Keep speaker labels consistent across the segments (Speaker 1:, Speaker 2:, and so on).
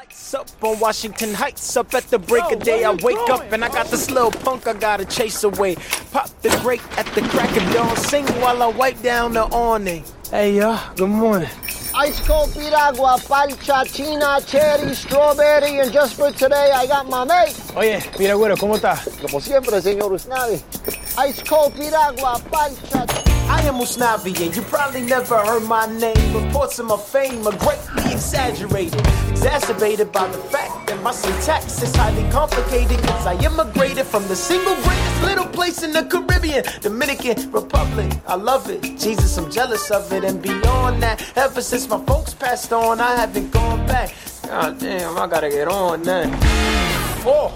Speaker 1: Lights up on Washington Heights, up at the break of day. I wake up and I got this little punk I gotta chase away. Pop the grate at the crack of dawn, sing while I wipe down the awning. Hey, y'all, good morning.
Speaker 2: Ice cold piragua, parcha, china, cherry, strawberry, and just for today I got mamey.
Speaker 1: Oye, Piragüero, ¿cómo estás?
Speaker 2: Como siempre, señor Usnavi. Ice cold piragua, parcha.
Speaker 1: I am Usnavi, you probably never heard my name. Reports of my fame are greatly exaggerated, exacerbated by the fact that my syntax is highly complicated. Cause I immigrated from the single greatest little place in the Caribbean, Dominican Republic. I love it. Jesus, I'm jealous of it. And beyond that, ever since my folks passed on, I haven't gone back. God damn, I gotta get on that. Oh.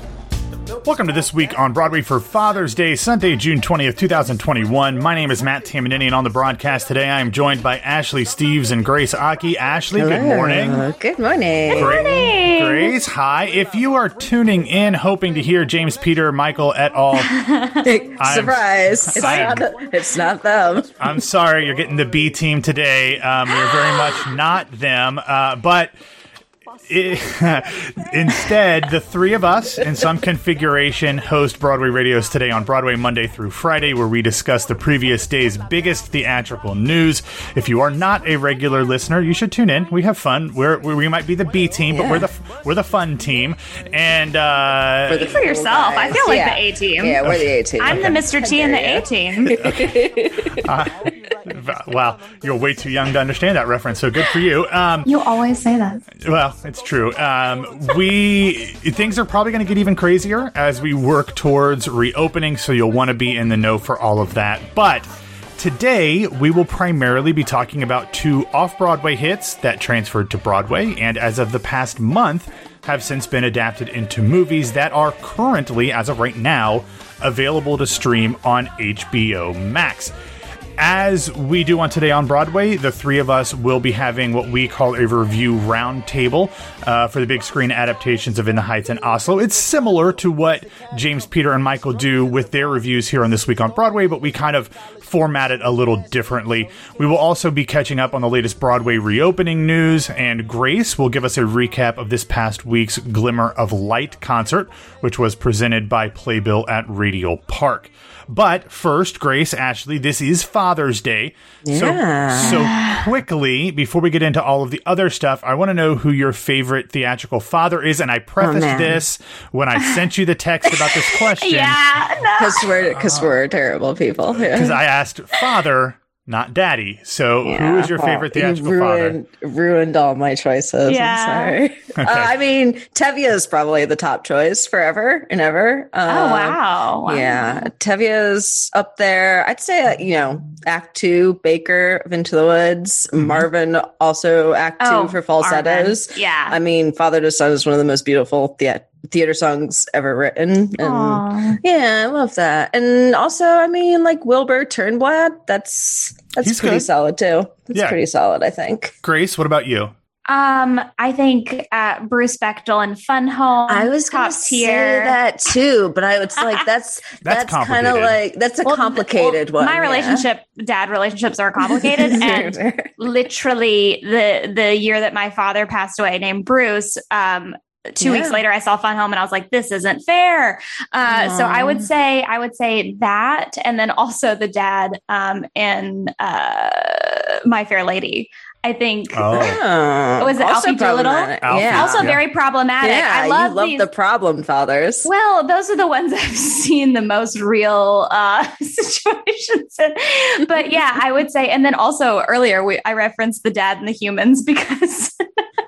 Speaker 3: Welcome to this week on Broadway for Father's Day, Sunday, June 20th, 2021. My name is Matt Tamanini, and on the broadcast today, I am joined by Ashley Steves and Grace Aki. Ashley, good morning.
Speaker 4: Good morning.
Speaker 3: Good Gra- Grace, hi. If you are tuning in hoping to hear James Peter, Michael et al.,
Speaker 4: Surprise. It's
Speaker 3: I'm-
Speaker 4: not, it's not them.
Speaker 3: I'm sorry you're getting the B team today. Um, you're very much not them, uh, but. I- instead, the three of us in some configuration host Broadway Radios today on Broadway Monday through Friday, where we discuss the previous day's biggest theatrical news. If you are not a regular listener, you should tune in. We have fun. We're, we we might be the B team, but we're the we're the fun team. And uh,
Speaker 4: the
Speaker 5: For yourself. I feel like
Speaker 4: Yeah.
Speaker 5: the A team.
Speaker 4: Yeah, we're the A team.
Speaker 5: I'm the Mr. T and the A team.
Speaker 3: wow, you're way too young to understand that reference. So good for you. Um,
Speaker 5: You always say that.
Speaker 3: Well, it's true. Um, we things are probably going to get even crazier as we work towards reopening, so you'll want to be in the know for all of that. But today we will primarily be talking about two off-Broadway hits that transferred to Broadway, and as of the past month, have since been adapted into movies that are currently, as of right now, available to stream on HBO Max. As we do on Today on Broadway, the three of us will be having what we call a review roundtable uh, for the big screen adaptations of In the Heights and Oslo. It's similar to what James, Peter, and Michael do with their reviews here on This Week on Broadway, but we kind of format it a little differently. We will also be catching up on the latest Broadway reopening news, and Grace will give us a recap of this past week's Glimmer of Light concert, which was presented by Playbill at Radial Park. But first, Grace, Ashley, this is Father's Day.
Speaker 4: Yeah.
Speaker 3: So, so quickly, before we get into all of the other stuff, I want to know who your favorite theatrical father is. And I prefaced oh,
Speaker 4: man.
Speaker 3: this when I sent you the text about this question.
Speaker 5: Yeah, no.
Speaker 4: Because we're, cause we're terrible people.
Speaker 3: Because
Speaker 4: Yeah.
Speaker 3: I asked father, not daddy. So, who is your favorite
Speaker 4: You
Speaker 3: theatrical father?
Speaker 4: ruined, ruined all my choices.
Speaker 5: Yeah.
Speaker 4: I'm sorry. Uh, I mean, Tevye is probably the top choice forever and ever.
Speaker 5: Oh,
Speaker 4: Um,
Speaker 5: wow. Wow.
Speaker 4: Yeah, Tevye's up there. I'd say, uh, you know, Act Two, Baker of Into the Woods, Marvin also Act Two
Speaker 5: Oh,
Speaker 4: for falsettos.
Speaker 5: Marvin. Yeah.
Speaker 4: I mean, Father to Son is one of the most beautiful thea- theater songs ever written. And
Speaker 5: Aw.
Speaker 4: yeah, I love that. And also, I mean, like Wilbur Turnblad, that's that's
Speaker 3: He's
Speaker 4: pretty
Speaker 3: good.
Speaker 4: solid too. That's
Speaker 3: Yeah.
Speaker 4: pretty solid, I think.
Speaker 3: Grace, what about you?
Speaker 5: Um, I think uh, Bruce Bechdel and Fun Home.
Speaker 4: I was
Speaker 5: top
Speaker 4: gonna
Speaker 5: tier.
Speaker 4: say that too, but I was like, that's that's, kind of like that's a
Speaker 5: Well,
Speaker 4: complicated
Speaker 5: well,
Speaker 4: one.
Speaker 5: My
Speaker 4: yeah.
Speaker 5: relationship, dad relationships are complicated, and literally the the year that my father passed away, named Bruce. Um, two weeks later, I saw Fun Home, and I was like, "This isn't fair." Uh, so I would say, I would say that, and then also the dad um, in uh, My Fair Lady. I think
Speaker 3: Oh,
Speaker 4: Oh,
Speaker 5: Was it
Speaker 4: also
Speaker 5: Alfie Doolittle?
Speaker 3: Alfie.
Speaker 4: Yeah.
Speaker 5: also
Speaker 3: Yeah.
Speaker 5: very problematic.
Speaker 4: yeah,
Speaker 5: I love,
Speaker 4: you love
Speaker 5: these.
Speaker 4: the problem fathers.
Speaker 5: Well, those are the ones I've seen the most real uh, situations in. But yeah, I would say, and then also earlier we I referenced the dad and the humans because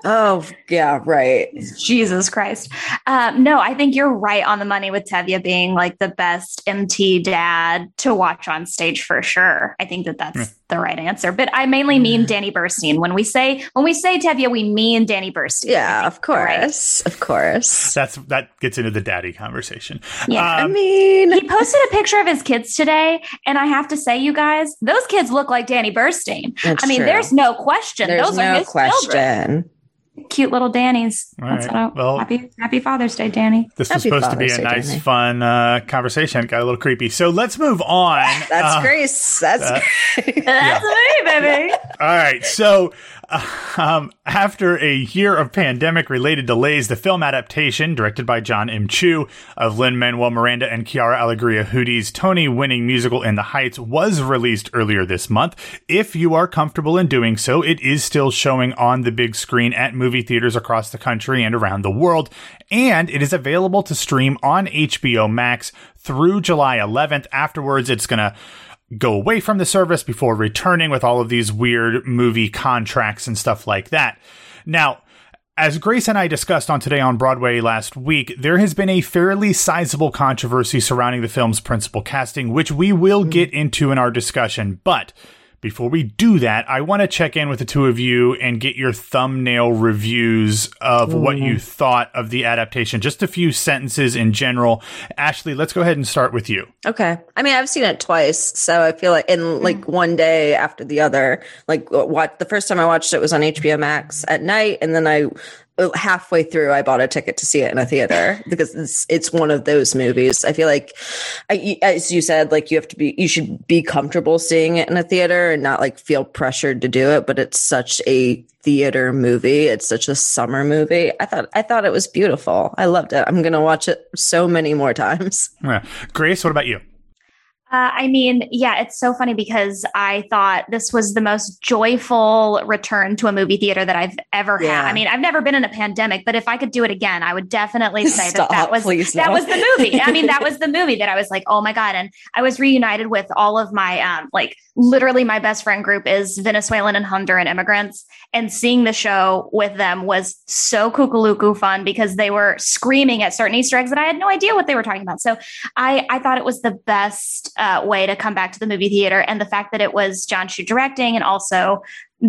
Speaker 4: Oh, yeah, right.
Speaker 5: Jesus Christ. Um, no, I think you're right on the money with Tevye being like the best MT dad to watch on stage for sure. I think that that's the right answer. But I mainly mean Danny Burstein. When we say when we say Tevye, we mean Danny Burstein.
Speaker 4: Yeah,
Speaker 5: I
Speaker 4: of
Speaker 5: think you're right.
Speaker 4: course. Of course.
Speaker 3: that's that gets into the daddy conversation.
Speaker 5: Yeah.
Speaker 4: I
Speaker 3: Um,
Speaker 4: mean,
Speaker 5: he posted a picture of his kids today, and I have to say, you guys, those kids look like Danny Burstein. I mean,
Speaker 4: true.
Speaker 5: there's no question.
Speaker 4: there's
Speaker 5: those are
Speaker 4: no
Speaker 5: question. children.
Speaker 4: Question.
Speaker 5: Cute little Danny's.
Speaker 3: All
Speaker 5: That's
Speaker 3: right.
Speaker 5: what I,
Speaker 3: Well-
Speaker 5: happy Happy Father's Day, Danny.
Speaker 3: This was
Speaker 4: Happy
Speaker 3: supposed to be a
Speaker 4: Day,
Speaker 3: nice,
Speaker 4: Danny.
Speaker 3: fun uh, conversation. It got a little creepy. So let's move on.
Speaker 4: That's
Speaker 3: Uh,
Speaker 4: Grace. That's
Speaker 5: That's me, baby.
Speaker 3: All right. So Um, after a year of pandemic related delays, the film adaptation, directed by John M. Chu of Lin Manuel Miranda and Quiara Alegria Hudes's Tony winning musical In the Heights, was released earlier this month. If you are comfortable in doing so, it is still showing on the big screen at movie theaters across the country and around the world. And it is available to stream on HBO Max through July 11th. Afterwards, it's going to go away from the service before returning with all of these weird movie contracts and stuff like that. Now, as Grace and I discussed on Today on Broadway last week, there has been a fairly sizable controversy surrounding the film's principal casting, which we will hmm. get into in our discussion. But before we do that, I want to check in with the two of you and get your thumbnail reviews of mm. what you thought of the adaptation. Just a few sentences in general. Ashley, let's go ahead and start with you.
Speaker 4: Okay. I mean, I've seen it twice, so I feel like in like mm. one day after the other. Like what the first time I watched it was on HBO Max at night, and then I halfway through i bought a ticket to see it in a theater because it's it's one of those movies. I feel like I, as you said like you have to be you should be comfortable seeing it in a theater and not like feel pressured to do it but it's such a theater movie. It's such a summer movie. I thought i thought it was beautiful. I loved it. I'm gonna watch it so many more times.
Speaker 3: Yeah. grace what about you
Speaker 5: uh, I mean, yeah, it's so funny because I thought this was the most joyful return to a movie theater that I've ever yeah. had. I mean, I've never been in a pandemic, but if I could do it again, I would definitely say Stop, that that was that no. was the movie. I mean, that was the movie that I was like, oh my god! And I was reunited with all of my um, like literally my best friend group is Venezuelan and Honduran immigrants, and seeing the show with them was so kookaluku fun because they were screaming at certain Easter eggs that I had no idea what they were talking about. So I I thought it was the best uh, way to come back to the movie theater. And the fact that it was John Chu directing and also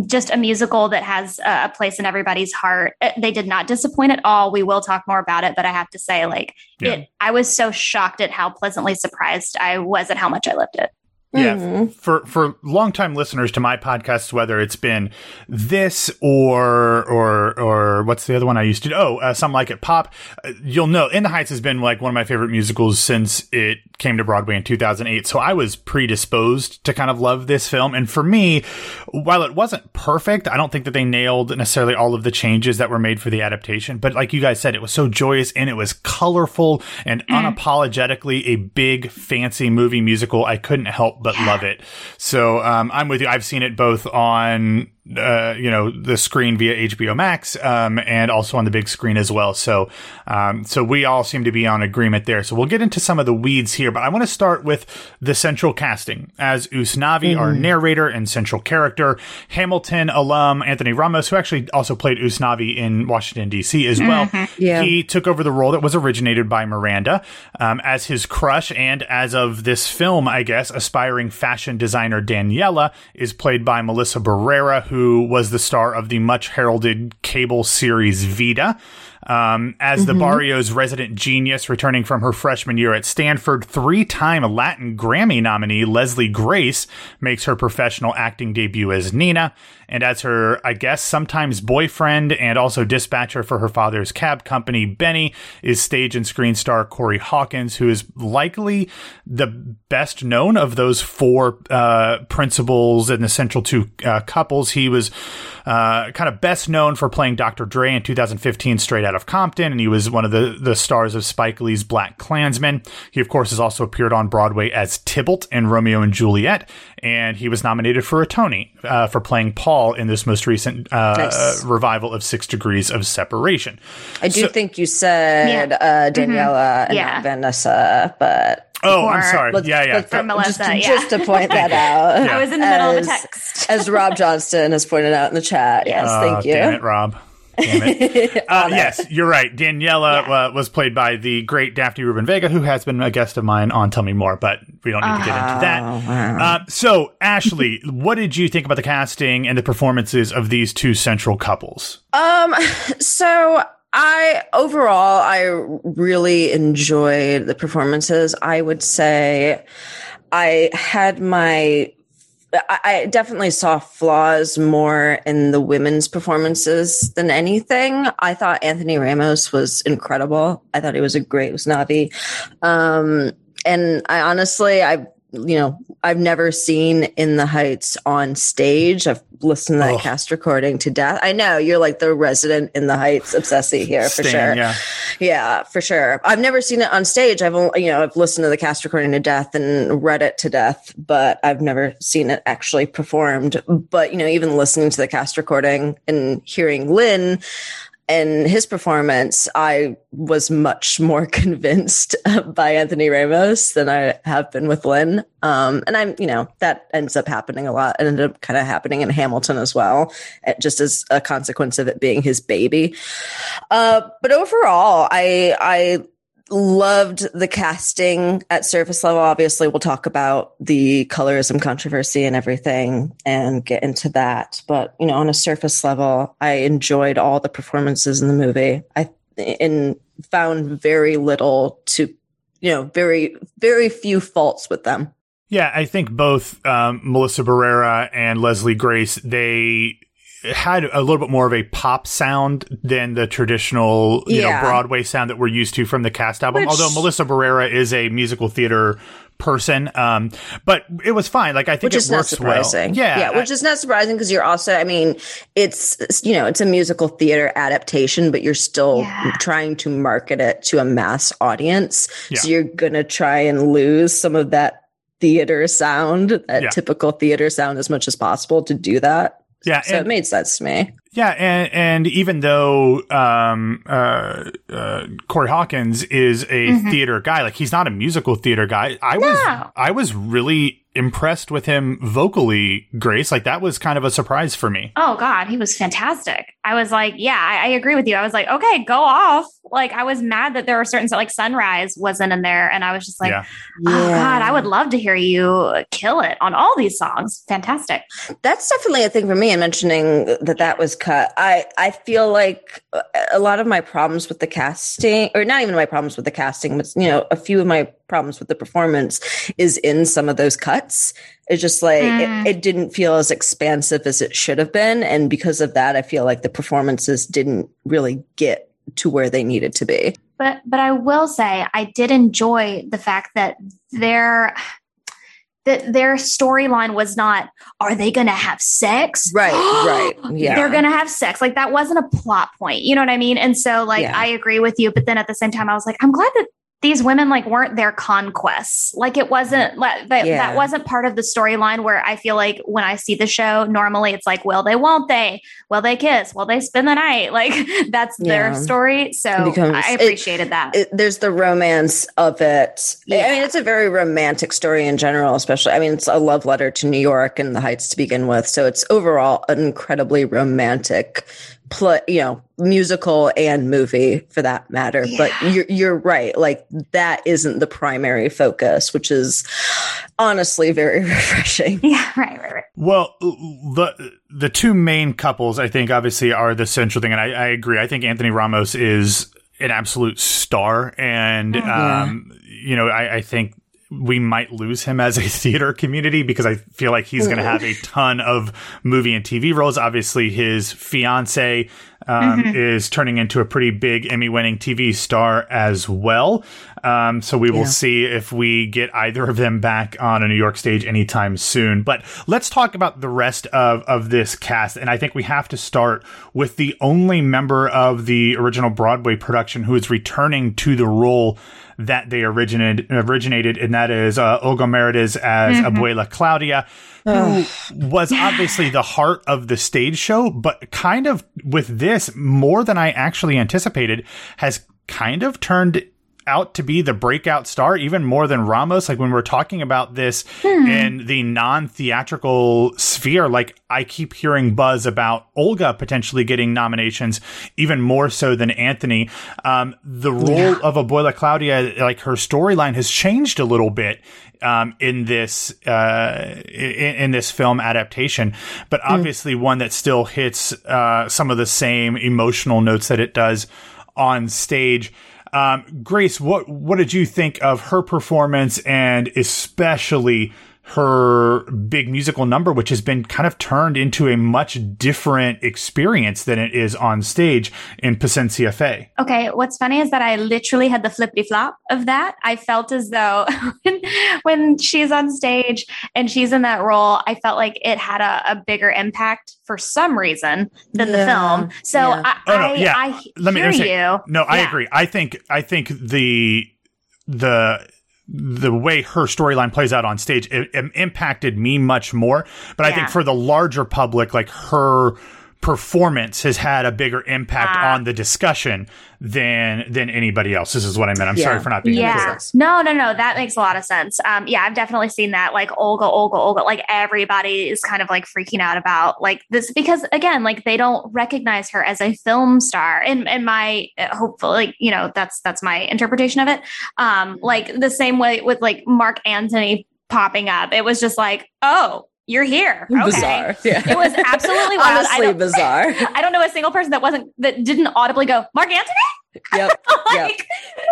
Speaker 5: just a musical that has a place in everybody's heart. Uh, they did not disappoint at all. We will talk more about it, but I have to say, like, yeah. it, I was so shocked at how pleasantly surprised I was at how much I loved it.
Speaker 3: Yeah, mm-hmm. for for longtime listeners to my podcasts, whether it's been this or or or what's the other one I used to? Oh, uh, some like it pop. Uh, you'll know In the Heights has been like one of my favorite musicals since it came to Broadway in 2008. So I was predisposed to kind of love this film. And for me, while it wasn't perfect, I don't think that they nailed necessarily all of the changes that were made for the adaptation. But like you guys said, it was so joyous and it was colorful and mm. unapologetically a big fancy movie musical. I couldn't help but love it. So um, I'm with you. I've seen it both on uh, you know, the screen via HBO Max, um, and also on the big screen as well. So, um, so we all seem to be on agreement there. So we'll get into some of the weeds here, but I want to start with the central casting as Usnavi, mm. our narrator and central character, Hamilton alum Anthony Ramos, who actually also played Usnavi in Washington D.C. as well. Mm-hmm. Yeah. He took over the role that was originated by Miranda um, as his crush, and as of this film, I guess, aspiring fashion designer Daniela is played by Melissa Barrera, who who was the star of the much heralded cable series Vida. Um, as mm-hmm. the Barrio's resident genius, returning from her freshman year at Stanford, three time Latin Grammy nominee Leslie Grace makes her professional acting debut as Nina. And as her, I guess, sometimes boyfriend and also dispatcher for her father's cab company, Benny, is stage and screen star Corey Hawkins, who is likely the best known of those four uh, principals and the central two uh, couples. He was uh, kind of best known for playing Dr. Dre in 2015 Straight Out of Compton, and he was one of the, the stars of Spike Lee's BlacKkKlansman. He, of course, has also appeared on Broadway as Tybalt in Romeo and Juliet, and he was nominated for a Tony uh, for playing Paul in this most recent uh, nice. revival of Six Degrees of Separation.
Speaker 4: I do so, think you said yeah. Uh, Daniela mm-hmm. and yeah.
Speaker 3: Vanessa, but Oh, I'm sorry. yeah, yeah.
Speaker 4: For Melissa, just, yeah. just to point that out.
Speaker 5: yeah. I was in the middle as, of the text.
Speaker 4: as Rob Johnston has pointed out in the chat. Yes, oh, thank you.
Speaker 3: Damn it, Rob. Damn it. Uh, yes, you're right. Daniela yeah. uh, was played by the great Daphne Rubin Vega, who has been a guest of mine on Tell Me More, but we don't need to get into that. Oh, wow. Uh, so, Ashley, what did you think about the casting and the performances of these two central couples?
Speaker 4: Um, so I overall I really enjoyed the performances. I would say I had my I definitely saw flaws more in the women's performances than anything. I thought Anthony Ramos was incredible. I thought he was a great Usnavi. Um, and I honestly, I, you know, I've never seen In the Heights on stage. I've listened to that oh. cast recording to death. I know you're like the resident In the Heights obsessee here for Stan, sure.
Speaker 3: Yeah.
Speaker 4: yeah, for sure. I've never seen it on stage. I've only, you know, I've listened to the cast recording to death and read it to death, but I've never seen it actually performed. But, you know, even listening to the cast recording and hearing Lin, and his performance, I was much more convinced by Anthony Ramos than I have been with Lin. Um, and I'm, you know, that ends up happening a lot. It ended up kind of happening in Hamilton as well, eh, just as a consequence of it being his baby. Uh, but overall, I, I loved the casting at surface level. Obviously, we'll talk about the colorism controversy and everything and get into that. But, you know, on a surface level, I enjoyed all the performances in the movie. I and found very little to, you know, very, very few faults with them.
Speaker 3: Yeah, I think both um, Melissa Barrera and Leslie Grace, they had a little bit more of a pop sound than the traditional, you yeah. know, Broadway sound that we're used to from the cast album. Which, Although Melissa Barrera is a musical theater person, um, but it was fine. Like I think
Speaker 4: which
Speaker 3: it works well.
Speaker 4: Yeah, yeah, which is not surprising because you're also, I mean, it's you know, it's a musical theater adaptation, but you're still yeah. trying to market it to a mass audience. Yeah. So you're gonna try and lose some of that theater sound, that typical theater sound, as much as possible to do that.
Speaker 3: Yeah,
Speaker 4: so and, it made sense to me.
Speaker 3: Yeah, and and even though um, uh, uh, Corey Hawkins is a mm-hmm. theater guy, like he's not a musical theater guy. I no. was I was really impressed with him vocally, Grace. Like that was kind of a surprise for me.
Speaker 5: Oh God, he was fantastic. I was like, yeah, I, I agree with you. I was like, okay, go off. Like I was mad that there were certain like Sunrise wasn't in there, and I was just like, yeah. oh God, I would love to hear you kill it on all these songs. Fantastic.
Speaker 4: That's definitely a thing for me. And mentioning that that was cut, I I feel like a lot of my problems with the casting, or not even my problems with the casting, but you know, a few of my problems with the performance is in some of those cuts. It's just like mm. it, it, didn't feel as expansive as it should have been. And because of that, I feel like the performances didn't really get to where they needed to be.
Speaker 5: But but I will say I did enjoy the fact that their that their storyline was not are they going to have sex?
Speaker 4: Right right. Yeah.
Speaker 5: They're going to have sex. Like that wasn't a plot point you know what i mean? And so like yeah. i agree with you but then at the same time i was like i'm glad that these women like weren't their conquests. Like it wasn't mm-hmm. that yeah. that wasn't part of the storyline where I feel like when I see the show, normally it's like, will they, won't they? Will they kiss? Will they spend the night? Like that's yeah. their story. So becomes, I appreciated
Speaker 4: it,
Speaker 5: that.
Speaker 4: It, there's the romance of it. Yeah. I mean, it's a very romantic story in general, especially. I mean, it's a love letter to New York and the Heights to begin with. So it's overall an incredibly romantic play, you know, musical and movie for that matter. Yeah. But you're you're right. Like that isn't the primary focus, which is honestly very refreshing.
Speaker 5: Yeah, right, right, right.
Speaker 3: Well, the the two main couples, I think, obviously are the central thing, and I, I agree. I think Anthony Ramos is an absolute star, and oh, um, you know, I, I think we might lose him as a theater community because I feel like he's going to have a ton of movie and TV roles. Obviously, his fiance um, mm-hmm. is turning into a pretty big Emmy winning TV star as well. Um, so we will yeah. see if we get either of them back on a New York stage anytime soon. But let's talk about the rest of, of this cast. And I think we have to start with the only member of the original Broadway production who is returning to the role that they originated, originated and that is uh, Olga Merediz as mm-hmm. Abuela Claudia, who was obviously the heart of the stage show, but kind of with this, more than I actually anticipated, has kind of turned out to be the breakout star even more than Ramos. Like when we're talking about this hmm. in the non theatrical sphere, like I keep hearing buzz about Olga potentially getting nominations even more so than Anthony. Um, the role yeah. of Abuela Claudia, like her storyline has changed a little bit. Um, in this uh, in, in, this film adaptation, but hmm. obviously mm. one that still hits uh, some of the same emotional notes that it does on stage. Um, Grace, what what did you think of her performance and especially her big musical number, which has been kind of turned into a much different experience than it is on stage in Paciencia Fe.
Speaker 5: Okay, what's funny is that I literally had the flippity flop of that. I felt as though when, when she's on stage and she's in that role, I felt like it had a, a bigger impact for some reason than the film. So
Speaker 4: yeah.
Speaker 5: I,
Speaker 3: Oh, no,
Speaker 5: I,
Speaker 3: yeah.
Speaker 5: I
Speaker 3: Let me
Speaker 5: hear
Speaker 3: say,
Speaker 5: you.
Speaker 3: no, I agree. I think I think the the the way her storyline plays out on stage it, it impacted me much more. But I think for the larger public, like her performance has had a bigger impact
Speaker 5: Ah.
Speaker 3: on the discussion than than anybody else. This is what I meant. I'm
Speaker 4: Yeah.
Speaker 3: sorry for not being
Speaker 5: Yeah.
Speaker 3: clear.
Speaker 5: No, no, no. That makes a lot of sense. Um, yeah, I've definitely seen that. Like Olga, Olga, Olga. Like everybody is kind of like freaking out about like this because again, like they don't recognize her as a film star. And and my uh, hopefully, like, you know, that's that's my interpretation of it. Um, like the same way with like Marc Anthony popping up. It was just like, oh, you're here. Okay.
Speaker 4: Bizarre. Yeah.
Speaker 5: It was absolutely wild.
Speaker 4: Honestly,
Speaker 5: don't,
Speaker 4: bizarre.
Speaker 5: I don't know a single person that wasn't that didn't audibly go, Marc Anthony?
Speaker 4: Yep. Yep.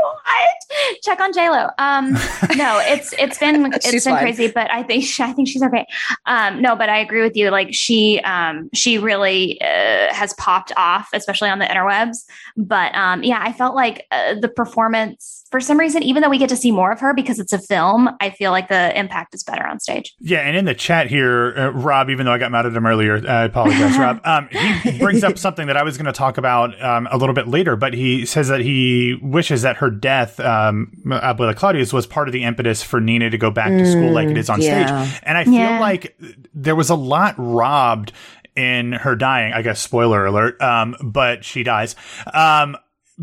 Speaker 5: what? Check on J Lo. Um, no, it's it's been it's
Speaker 4: She's
Speaker 5: been
Speaker 4: fine.
Speaker 5: crazy, but I think she, I think she's okay. Um, no, but I agree with you. Like she um she really uh, has popped off, especially on the interwebs. But um, yeah, I felt like uh, the performance for some reason, even though we get to see more of her because it's a film, I feel like the impact is better on stage.
Speaker 3: Yeah, and in the chat here, uh, Rob, even though I got mad at him earlier, I apologize, Rob. Um, he brings up something that I was going to talk about um, a little bit later, but he says that he wishes that her death, um, Abuela Claudia's, was part of the impetus for Nina to go back to school like it is on
Speaker 4: yeah.
Speaker 3: stage. And I feel
Speaker 5: Yeah.
Speaker 3: like there was a lot robbed in her dying. I guess spoiler alert, um, but she dies. Um,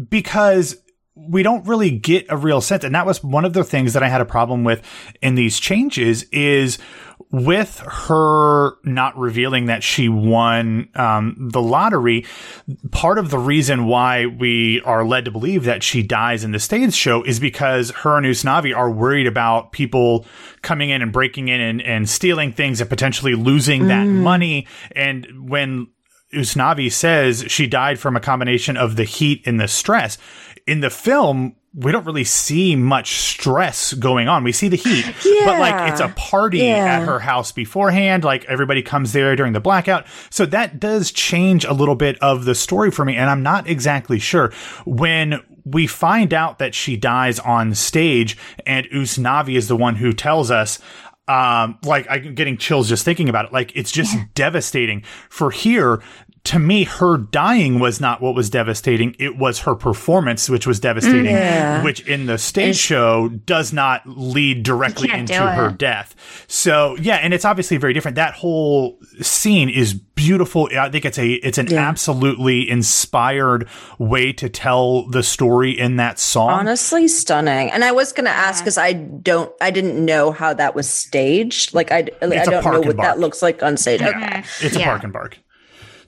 Speaker 3: because we don't really get a real sense. And that was one of the things that I had a problem with in these changes is with her not revealing that she won um, the lottery. Part of the reason why we are led to believe that she dies in the stage show is because her and Usnavi are worried about people coming in and breaking in and, and stealing things and potentially losing that money. And when Usnavi says she died from a combination of the heat and the stress. In the film, we don't really see much stress going on. We see the heat, but like it's a party
Speaker 4: Yeah.
Speaker 3: at her house beforehand. Like everybody comes there during the blackout. So that does change a little bit of the story for me. And I'm not exactly sure when we find out that she dies on stage and Usnavi is the one who tells us, um, like I'm getting chills just thinking about it. Like it's just devastating for here. To me, her dying was not what was devastating. It was her performance, which was devastating, mm-hmm.
Speaker 4: Yeah.
Speaker 3: which in the stage show does not lead directly into her
Speaker 5: it.
Speaker 3: death. So yeah, and it's obviously very different. That whole scene is beautiful. I think it's a, it's an
Speaker 4: Yeah.
Speaker 3: absolutely inspired way to tell the story in that song.
Speaker 4: Honestly, stunning. And I was going to ask because I don't, I didn't know how that was staged. Like I, like, I don't know what
Speaker 3: bark.
Speaker 4: that looks like on stage. Okay.
Speaker 3: It's a park and bark.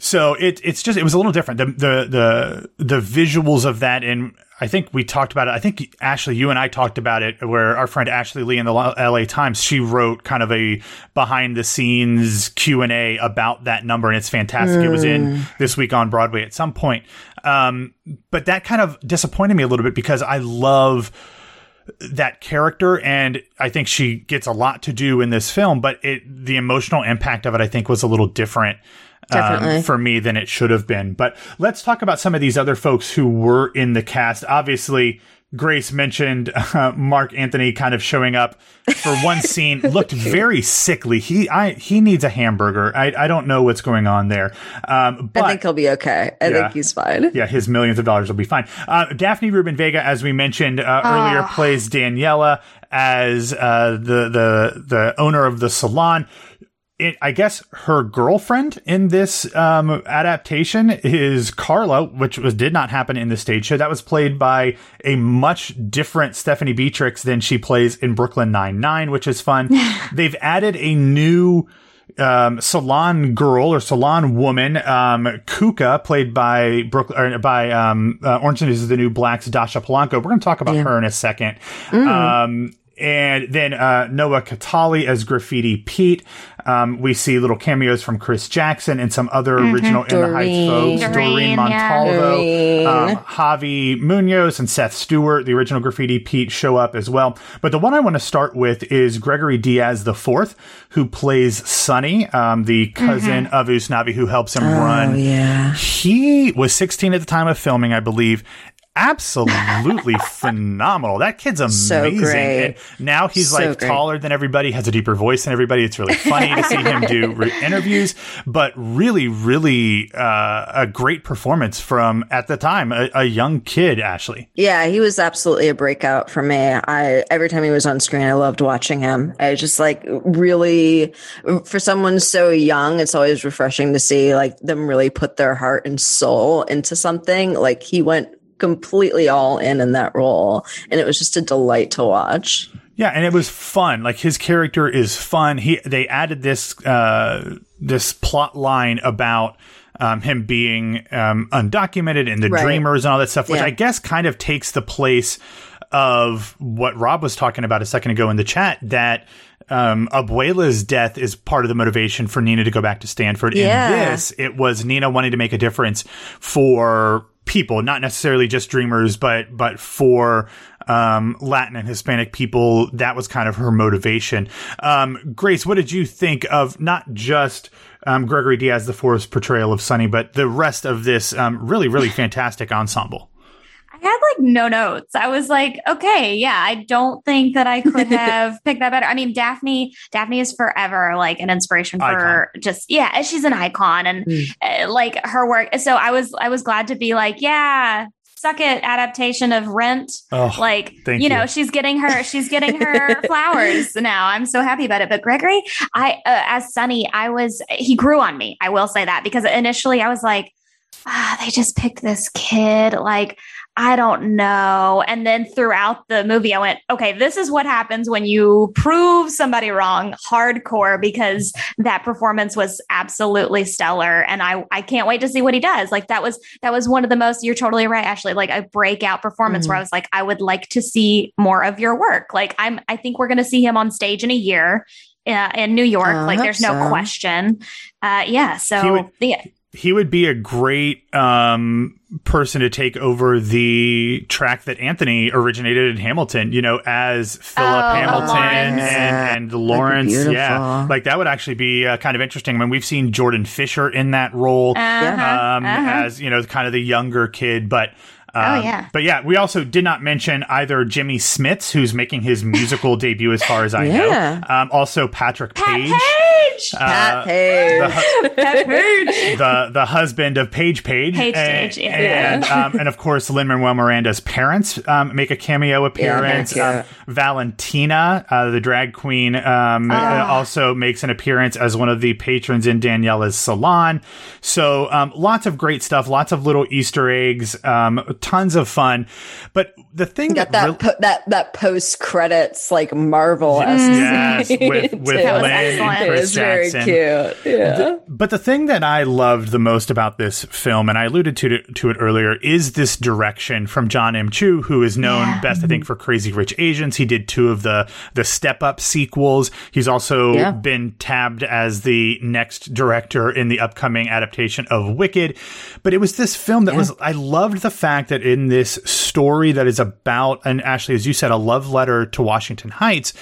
Speaker 3: So it it's just it was a little different. The the the the visuals of that and I think we talked about it. I think Ashley, you and I talked about it where our friend Ashley Lee in the LA Times, she wrote kind of a behind the scenes Q and A about that number. And it's fantastic. It was in this week on Broadway at some point. Um, but that kind of disappointed me a little bit because I love that character and I think she gets a lot to do in this film, but it the emotional impact of it I think was a little different um,
Speaker 4: Definitely.
Speaker 3: for me than it should have been. But let's talk about some of these other folks who were in the cast. Obviously, Grace mentioned uh, Marc Anthony kind of showing up for one scene. Looked very sickly. He I he needs a hamburger. I I don't know what's going on there. Um, but
Speaker 4: I think he'll be okay. I
Speaker 3: Yeah.
Speaker 4: think he's fine.
Speaker 3: yeah, his millions of dollars will be fine. Uh, Daphne Rubin Vega, as we mentioned uh, earlier, plays Daniela as uh, the the the owner of the salon. It, I guess her girlfriend in this um, adaptation is Carla, which was did not happen in the stage show. That was played by a much different Stephanie Beatriz than she plays in Brooklyn Nine Nine, which is fun. They've added a new um, salon girl or salon woman, um, Cuca, played by Brooklyn, or by um, uh, Orange is the New Black's Dascha Polanco. We're going to talk about her in a second. Um, and then uh, Noah Catala as Graffiti Pete. Um, we see little cameos from Chris Jackson and some other original In the Heights folks.
Speaker 5: Doreen,
Speaker 3: Doreen
Speaker 5: yeah.
Speaker 3: Montalvo,
Speaker 4: Doreen.
Speaker 3: um, Javi Munoz, and Seth Stewart, the original Graffiti Pete, show up as well. But the one I want to start with is Gregory Diaz the Fourth, who plays Sonny, um, the cousin of Usnavi, who helps him run.
Speaker 4: yeah.
Speaker 3: He was 16 at the time of filming, I believe. Absolutely phenomenal. That kid's
Speaker 4: So
Speaker 3: amazing.
Speaker 4: great.
Speaker 3: And now he's
Speaker 4: So
Speaker 3: like
Speaker 4: great.
Speaker 3: taller than everybody, has a deeper voice than everybody. It's really funny to see him do re- interviews, but really, really uh, a great performance from at the time a, a young kid, Ashley.
Speaker 4: Yeah, he was absolutely a breakout for me. I every time he was on screen, I loved watching him. I just like really for someone so young, it's always refreshing to see like them really put their heart and soul into something. Like he went completely all in in that role, and it was just a delight to watch.
Speaker 3: Yeah, and it was fun. Like his character is fun. He they added this uh, this plot line about um, him being um, undocumented and the
Speaker 4: Right.
Speaker 3: dreamers and all that stuff, which
Speaker 4: Yeah.
Speaker 3: I guess kind of takes the place of what Rob was talking about a second ago in the chat that. Um, Abuela's death is part of the motivation for Nina to go back to Stanford.
Speaker 4: Yeah.
Speaker 3: In this, it was Nina wanting to make a difference for people, not necessarily just dreamers, but but for um, Latin and Hispanic people. That was kind of her motivation. Um, Grace, what did you think of not just um, Gregory Diaz the Fourth's portrayal of Sonny, but the rest of this um, really, really fantastic ensemble?
Speaker 5: Had like no notes. I was like, okay, yeah, I don't think that I could have picked that better. I mean, Daphne, Daphne is forever like an inspiration for just yeah, she's an icon and uh, like her work. So I was I was glad to be like, yeah, suck it, adaptation of Rent.
Speaker 3: Oh,
Speaker 5: like
Speaker 3: thank
Speaker 5: you know,
Speaker 3: you.
Speaker 5: she's getting her she's getting her flowers now. I'm so happy about it. But Gregory, I uh, as Sonny, I was he grew on me. I will say that because initially I was like, ah, they just picked this kid like. I don't know. And then throughout the movie, I went, okay, this is what happens when you prove somebody wrong hardcore because that performance was absolutely stellar. And I, I can't wait to see what he does. Like that was, that was one of the most, you're totally right, Ashley, like a breakout performance where I was like, I would like to see more of your work. Like I'm, I think we're going to see him on stage in a year. Uh, in New York,
Speaker 4: I
Speaker 5: like there's no
Speaker 4: so.
Speaker 5: question. Uh, yeah, so
Speaker 3: He would-
Speaker 5: yeah,
Speaker 3: He would be a great um, person to take over the track that Anthony originated in Hamilton, you know, as Philip
Speaker 5: Oh,
Speaker 3: Hamilton
Speaker 5: Laurens.
Speaker 3: and, and
Speaker 4: be
Speaker 3: Laurens. Yeah. Like that would actually be uh, kind of interesting. I mean, we've seen Jordan Fisher in that role
Speaker 5: Uh-huh,
Speaker 3: um,
Speaker 5: uh-huh.
Speaker 3: as, you know, kind of the younger kid, but.
Speaker 5: Oh,
Speaker 3: um,
Speaker 5: yeah.
Speaker 3: But yeah, we also did not mention either Jimmy Smits, who's making his musical debut, as far as I
Speaker 4: Yeah.
Speaker 3: know. Um, also Patrick
Speaker 5: Pat
Speaker 3: Page,
Speaker 5: Page,
Speaker 3: uh,
Speaker 4: Pat Page.
Speaker 3: the hu-
Speaker 5: Pat Page.
Speaker 3: the the husband of Paige Page,
Speaker 5: Paige
Speaker 3: and,
Speaker 5: Page, yeah.
Speaker 3: and, um, and of course Lin Manuel Miranda's parents um, make a cameo appearance.
Speaker 4: they're
Speaker 3: um, Valentina, uh, the drag queen, um,
Speaker 5: Ah.
Speaker 3: uh, also makes an appearance as one of the patrons in Daniela's salon. So um, lots of great stuff, lots of little Easter eggs, um, tons of fun. But the thing that,
Speaker 4: that
Speaker 3: real-
Speaker 4: po- that that post credits like Marvel
Speaker 3: Yes, with- with
Speaker 5: That
Speaker 3: and. Chris
Speaker 4: it was very
Speaker 3: Jackson.
Speaker 4: cute. Yeah.
Speaker 3: But the thing that I loved the most about this film, and I alluded to it, to it earlier, is this direction from John M. Chu, who is known
Speaker 5: Yeah.
Speaker 3: best, I think, for Crazy Rich Asians. He did two of the the Step Up sequels. He's also
Speaker 4: Yeah.
Speaker 3: been tabbed as the next director in the upcoming adaptation of Wicked. But it was this film that was I loved the fact that in this story that is about, and Ashley, as you said, a love letter to Washington Heights.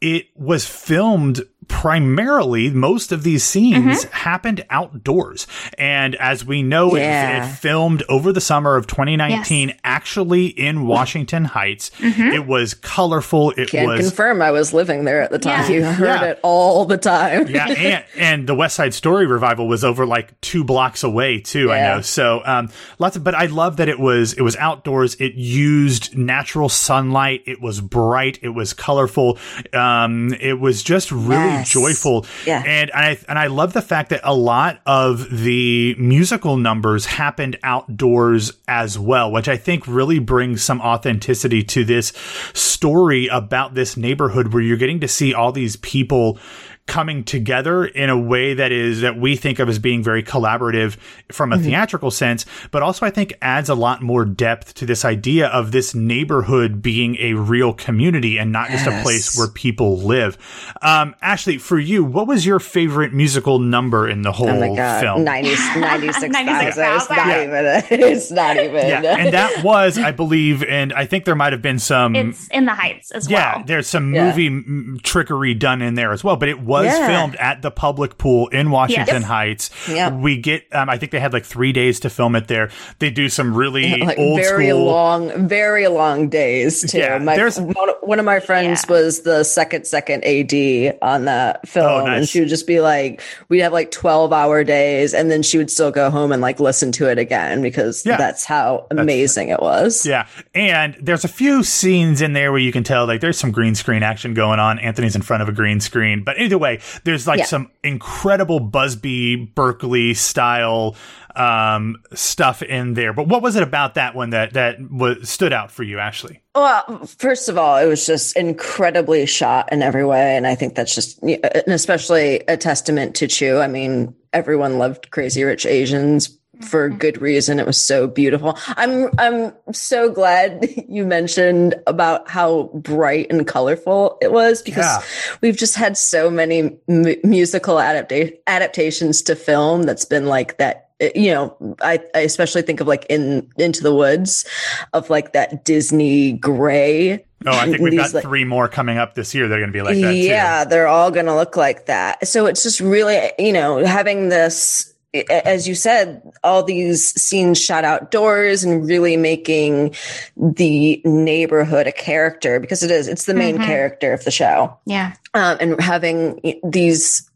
Speaker 3: It was filmed primarily most of these scenes mm-hmm. happened outdoors. And as we know it-
Speaker 4: Yeah.
Speaker 3: it, filmed over the summer of 2019 actually in washington heights it was colorful it
Speaker 4: Can
Speaker 3: was
Speaker 4: confirm I was living there at the time.
Speaker 5: Yeah.
Speaker 4: You heard
Speaker 3: Yeah.
Speaker 4: it all the time.
Speaker 3: yeah, and, and the West Side Story revival was over like two blocks away too. I know. So um, lots of, but I love that it was it was outdoors. It used natural sunlight. It was bright. It was colorful. Um, it was just really
Speaker 4: Yes.
Speaker 3: joyful.
Speaker 4: Yeah.
Speaker 3: And I and I love the fact that a lot of the musical numbers happened outdoors as well, which I think really brings some authenticity to this story about this neighborhood where you're getting to see all these people coming together in a way that is that we think of as being very collaborative from a theatrical sense, but also I think adds a lot more depth to this idea of this neighborhood being a real community and not just a place where people live. Um, Ashley, for you, what was your favorite musical number in the whole
Speaker 4: Oh my god,
Speaker 3: film?
Speaker 4: 90, 96,000. It's
Speaker 5: 96,000.
Speaker 4: not even. It's not even.
Speaker 3: yeah, and that was, I believe, and I think there might have been some.
Speaker 5: It's in the Heights as
Speaker 3: yeah,
Speaker 5: well.
Speaker 3: Yeah, there's some
Speaker 4: Yeah.
Speaker 3: movie m- trickery done in there as well, but it was
Speaker 4: Yeah.
Speaker 3: filmed at the public pool in Washington
Speaker 5: Yes.
Speaker 3: Heights.
Speaker 4: Yep.
Speaker 3: We get, um, I think they had like three days to film it there. They do some really
Speaker 4: like
Speaker 3: old
Speaker 4: very
Speaker 3: school.
Speaker 4: long, very long days too.
Speaker 3: Yeah,
Speaker 4: my,
Speaker 3: there's-
Speaker 4: one, one of my friends
Speaker 5: Yeah.
Speaker 4: was the second second AD on that film,
Speaker 3: Oh, nice.
Speaker 4: and she would just be like, we'd have like twelve hour days, and then she would still go home and like listen to it again because
Speaker 3: Yeah.
Speaker 4: that's how amazing it was.
Speaker 3: Yeah, and there's a few scenes in there where you can tell like there's some green screen action going on. Anthony's in front of a green screen, but either way, there's like
Speaker 4: Yeah.
Speaker 3: some incredible Busby Berkeley style um, stuff in there. But what was it about that one that that was, stood out for you, Ashley?
Speaker 4: Well, first of all, it was just incredibly shot in every way. And I think that's just, and especially a testament to Chu. I mean, everyone loved Crazy Rich Asians for mm-hmm. good reason. It was so beautiful. I'm, I'm so glad you mentioned about how bright and colorful it was because
Speaker 3: Yeah.
Speaker 4: we've just had so many mu- musical adapta- adaptations to film that's been like that eh, you know I, I especially think of like in into the woods of like that disney gray
Speaker 3: Oh, I think we've got
Speaker 4: like-
Speaker 3: three more coming up this year. They're going to be like that too.
Speaker 4: yeah they're all gonna look like that so it's just really you know having this as you said, all these scenes shot outdoors and really making the neighborhood a character because it is, it's the main
Speaker 5: Mhm.
Speaker 4: character of the show.
Speaker 5: Yeah.
Speaker 4: um, and having these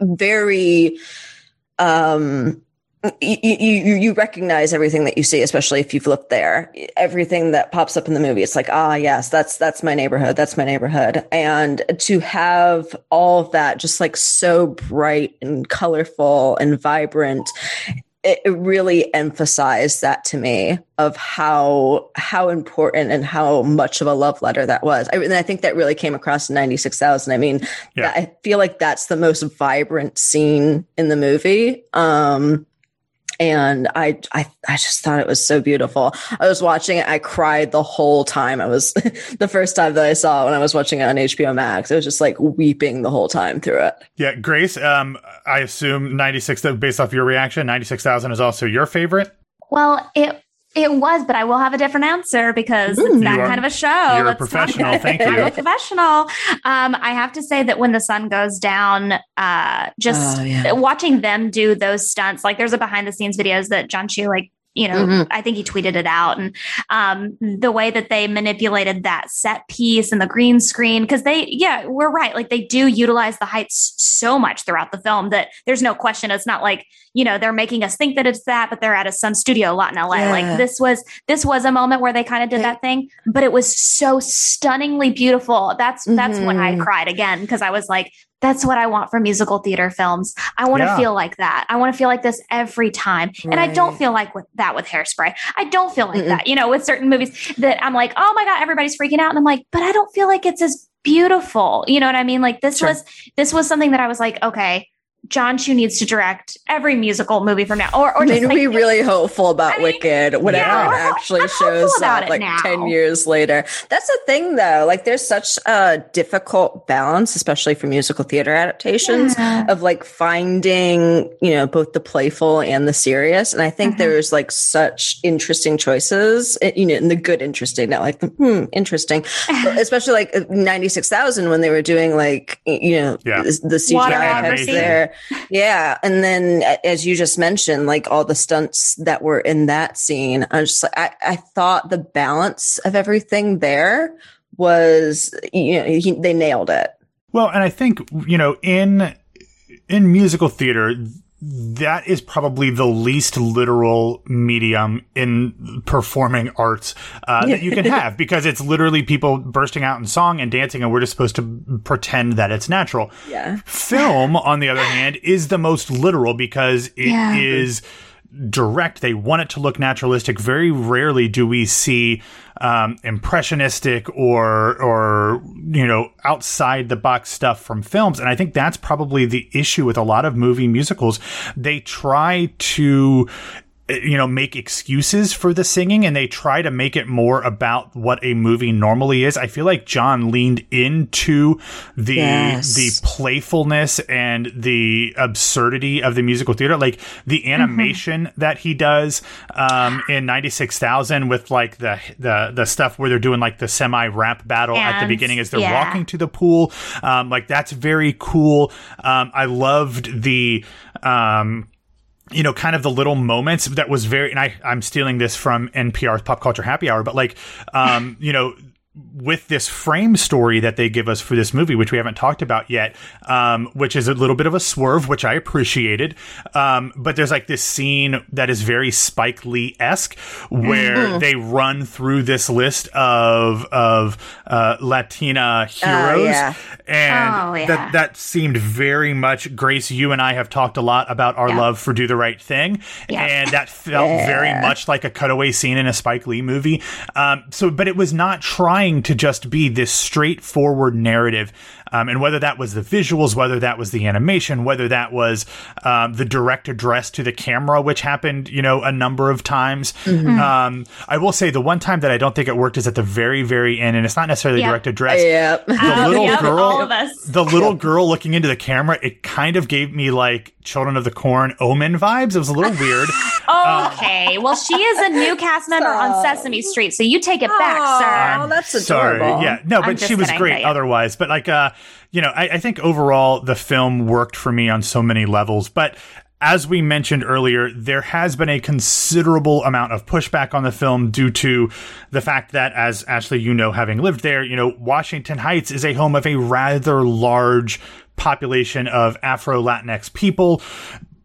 Speaker 4: very um you, you you recognize everything that you see especially if you've looked there everything that pops up in the movie it's like ah yes that's that's my neighborhood that's my neighborhood and to have all of that just like so bright and colorful and vibrant it, really emphasized that to me of how how important and how much of a love letter that was. I, and I think that really came across in ninety six thousand. I mean,
Speaker 3: Yeah.
Speaker 4: I feel like that's the most vibrant scene in the movie. Um, and I, I, I just thought it was so beautiful. I was watching it. I cried the whole time. I was the first time that I saw it when I was watching it on HBO Max. I was just like weeping the whole time through it.
Speaker 3: Yeah, Grace, um, I assume 96, based off your reaction, 96,000 is also your favorite.
Speaker 5: Well, it it was, but I will have a different answer because it's that
Speaker 3: are-
Speaker 5: kind of a show.
Speaker 3: you're a
Speaker 5: Let's talk
Speaker 3: professional.
Speaker 5: about it.
Speaker 3: Thank
Speaker 5: I'm
Speaker 3: you.
Speaker 5: a professional. Um, I have to say that when the sun goes down, uh, just
Speaker 4: Oh, yeah.
Speaker 5: watching them do those stunts, like there's a behind the scenes videos that John Chu like. You know,
Speaker 4: Mhm.
Speaker 5: I think he tweeted it out, and um, the way that they manipulated that set piece and the green screen, because they, yeah, we're right. Like they do utilize the heights so much throughout the film that there's no question. It's not like you know they're making us think that it's that, but they're at a some studio a lot in LA.
Speaker 4: Yeah.
Speaker 5: Like this was this was a moment where they kind of did
Speaker 4: They-
Speaker 5: that thing, but it was so stunningly beautiful. That's that's when I
Speaker 4: Mhm.
Speaker 5: cried again because I was like, that's what I want from musical theater films. I want to
Speaker 3: Yeah.
Speaker 5: feel like that. I want to feel like this every time. And I don't feel like with that with hairspray. I don't feel like
Speaker 4: Mm-mm.
Speaker 5: that, you know, with certain movies that I'm like, oh my God, everybody's freaking out. And I'm like, but I don't feel like it's as beautiful. You know what I mean? Like this
Speaker 4: Sure.
Speaker 5: was this was something that I was like, okay, John Chu needs to direct every musical movie from now. Or or
Speaker 4: I
Speaker 5: just
Speaker 4: mean,
Speaker 5: like,
Speaker 4: be really hopeful about
Speaker 5: I mean,
Speaker 4: Wicked whenever
Speaker 3: yeah.
Speaker 4: it actually
Speaker 5: I'm
Speaker 4: shows up like
Speaker 5: now.
Speaker 4: 10 years later. That's the thing though. Like there's such a difficult balance, especially for musical theater adaptations
Speaker 5: Yeah.
Speaker 4: of like finding, you know, both the playful and the serious. And I think
Speaker 5: Mhm.
Speaker 4: there's like such interesting choices, eh, you know, in the good interesting, not like, hmm, interesting. Especially like 96,000 when they were doing like, you know,
Speaker 3: Yeah.
Speaker 4: the, the CGI
Speaker 5: Water
Speaker 4: effects
Speaker 3: animation.
Speaker 4: Yeah. And then as you just mentioned, like all the stunts that were in that scene, I just I, I thought the balance of everything there was, you know, he, they nailed it.
Speaker 3: Well, and I think, you know, in in musical theater, that is probably the least literal medium in performing arts uh, that you can have because it's literally people bursting out in song and dancing, and we're just supposed to pretend that it's natural.
Speaker 4: Yeah.
Speaker 3: Film, on the other hand, is the most literal because it is
Speaker 5: Yeah.
Speaker 3: Direct. They want it to look naturalistic. Very rarely do we see um, impressionistic or or you know outside the box stuff from films, and I think that's probably the issue with a lot of movie musicals. They try to you know make excuses for the singing and they try to make it more about what a movie normally is. I feel like john leaned into the
Speaker 4: Yes.
Speaker 3: the playfulness and the absurdity of the musical theater. Like the animation that he does um in 96000 with like the the the stuff where they're doing like the semi rap battle at the beginning as they're
Speaker 5: yeah.
Speaker 3: walking to the pool. Um like that's very cool. Um i loved the um you know, kind of the little moments that was very, and I, I'm stealing this from NPR's Pop Culture Happy Hour, but like, um, you know, with this frame story that they give us for this movie, which we haven't talked about yet, um, which is a little bit of a swerve, which I appreciated. Um, but there's like this scene that is very Spike Lee esque, where they run through this list of of uh, Latina heroes,
Speaker 4: yeah.
Speaker 3: and
Speaker 5: Oh, yeah.
Speaker 3: that that seemed very much. Grace, you and I have talked a lot about our
Speaker 5: Yeah.
Speaker 3: love for Do the Right Thing, and that felt very much like a cutaway scene in a Spike Lee movie. Um, so, but it was not trying to just be this straightforward narrative. Um, and whether that was the visuals, whether that was the animation, whether that was um, the direct address to the camera, which happened, you know, a number of times. Um, I will say the one time that I don't think it worked is at the very, very end, and it's not necessarily
Speaker 5: Yeah.
Speaker 3: direct address
Speaker 4: Yep.
Speaker 3: the
Speaker 5: Oh,
Speaker 3: little
Speaker 5: yep,
Speaker 3: girl,
Speaker 5: all of us.
Speaker 3: the little girl looking into the camera, it kind of gave me like Children of the Corn Omen vibes. It was a little weird.
Speaker 5: Okay. well, she is a new cast member on Sesame Street, so you take it back, sir.
Speaker 4: Oh, that's adorable.
Speaker 3: Sorry, yeah, no, but she was
Speaker 5: kidding,
Speaker 3: great otherwise. But like, uh, you know, I, I think overall the film worked for me on so many levels, but. As we mentioned earlier, there has been a considerable amount of pushback on the film due to the fact that, as Ashley, you know, having lived there, you know, Washington Heights is a home of a rather large population of Afro Latinx people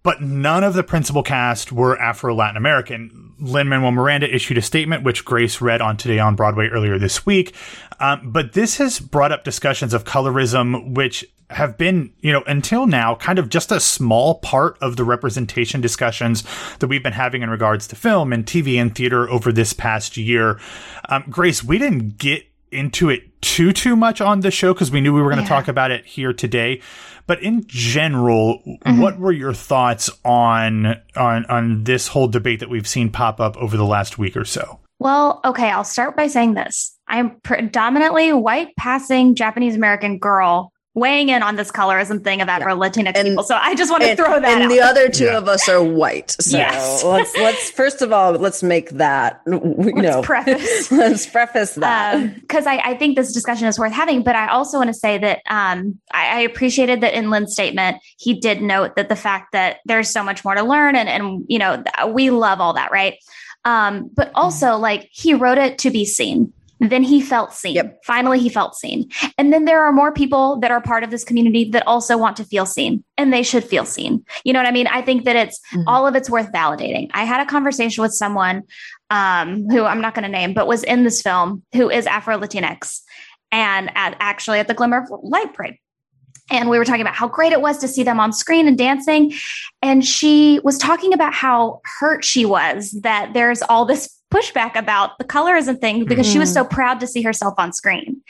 Speaker 3: but none of the principal cast were Afro Latin American. Lin Manuel Miranda issued a statement, which Grace read on Today on Broadway earlier this week. Um, but this has brought up discussions of colorism, which have been, you know, until now, kind of just a small part of the representation discussions that we've been having in regards to film and TV and theater over this past year. Um, Grace, we didn't get into it too too much on the show because we knew we were going to
Speaker 5: Yeah.
Speaker 3: talk about it here today. But in general, mm-hmm. what were your thoughts on on on this whole debate that we've seen pop up over the last week or so?
Speaker 5: Well, okay, I'll start by saying this. I'm predominantly white passing Japanese American girl weighing in on this colorism thing of our Latinx
Speaker 4: And-
Speaker 5: people. So I just want to
Speaker 4: And,
Speaker 5: throw that
Speaker 4: and
Speaker 5: out.
Speaker 4: the other two
Speaker 3: Yeah.
Speaker 4: of us are white. So
Speaker 5: Yes.
Speaker 4: let's let's first of all let's make that you know
Speaker 5: preface.
Speaker 4: let's preface that.
Speaker 5: because I, I think this discussion is worth having. But I also want to say that um, I, I appreciated that in Lin's statement, he did note that the fact that there's so much more to learn, and and you know we love all that, right? Um, but also, like he wrote it to be seen. Then he felt seen.
Speaker 4: Yep.
Speaker 5: Finally, he felt seen. And then there are more people that are part of this community that also want to feel seen, and they should feel seen. You know what I mean? I think that it's
Speaker 4: Mhm.
Speaker 5: all of it's worth validating. I had a conversation with someone um, who I'm not going to name, but was in this film who is Afro Latinx and at actually at the Glimmer of Light Parade. And we were talking about how great it was to see them on screen and dancing. And she was talking about how hurt she was that there's all this pushback about the colorism thing because she was so proud to see herself on screen.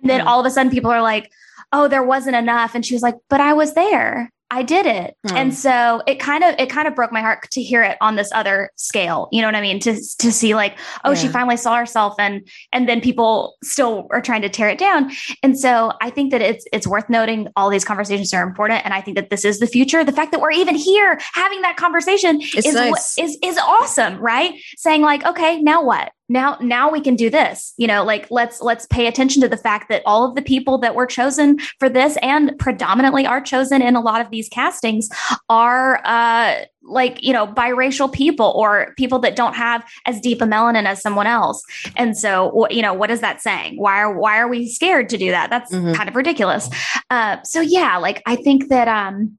Speaker 5: And then
Speaker 4: Mhm.
Speaker 5: all of a sudden people are like, oh, there wasn't enough. And she was like, but I was there. I did it.
Speaker 4: Hmm.
Speaker 5: And so it kind of it kind of broke my heart to hear it on this other scale. You know what I mean? To to see like, oh, she finally saw herself and and then people still are trying to tear it down. And so I think that it's it's worth noting all these conversations are important and I think that this is the future. The fact that we're even here having that conversation
Speaker 4: It's
Speaker 5: is
Speaker 4: nice.
Speaker 5: what is is awesome, right? Saying like, okay, now what? Now now we can do this. You know, like let's let's pay attention to the fact that all of the people that were chosen for this and predominantly are chosen in a lot of these castings are uh like you know biracial people or people that don't have as deep a melanin as someone else and so what you know what is that saying why are why are we scared to do that that's
Speaker 4: Mhm.
Speaker 5: kind of ridiculous uh so yeah like i think that um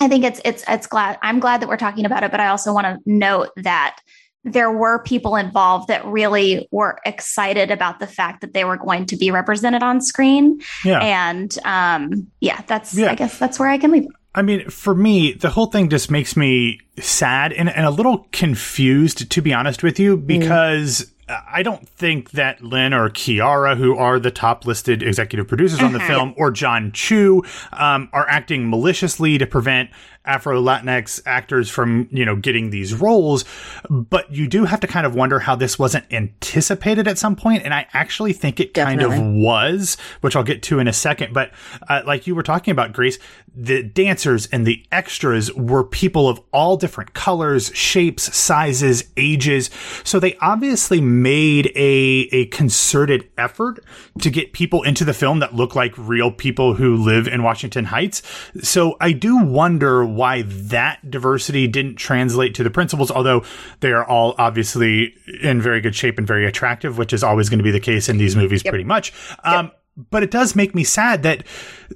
Speaker 5: i think it's it's it's glad i'm glad that we're talking about it but i also want to note that there were people involved that really were excited about the fact that they were going to be represented on screen
Speaker 3: Yeah.
Speaker 5: and um yeah that's
Speaker 3: Yeah.
Speaker 5: i guess that's where i can leave
Speaker 3: I mean, for me, the whole thing just makes me sad and, and a little confused, to be honest with you, because I don't think that Lin or Quiara, who are the top listed executive producers on the film, or John Chu, um, are acting maliciously to prevent Afro Latinx actors from, you know, getting these roles. But you do have to kind of wonder how this wasn't anticipated at some point. And I actually think it kind of was, which I'll get to in a second. But uh, like you were talking about, Grace, the dancers and the extras were people of all different colors, shapes, sizes, ages. So they obviously made a, a concerted effort to get people into the film that look like real people who live in Washington Heights. So I do wonder why that diversity didn't translate to the principals, although they are all obviously in very good shape and very attractive, which is always going to be the case in these movies pretty much. Um, but it does make me sad that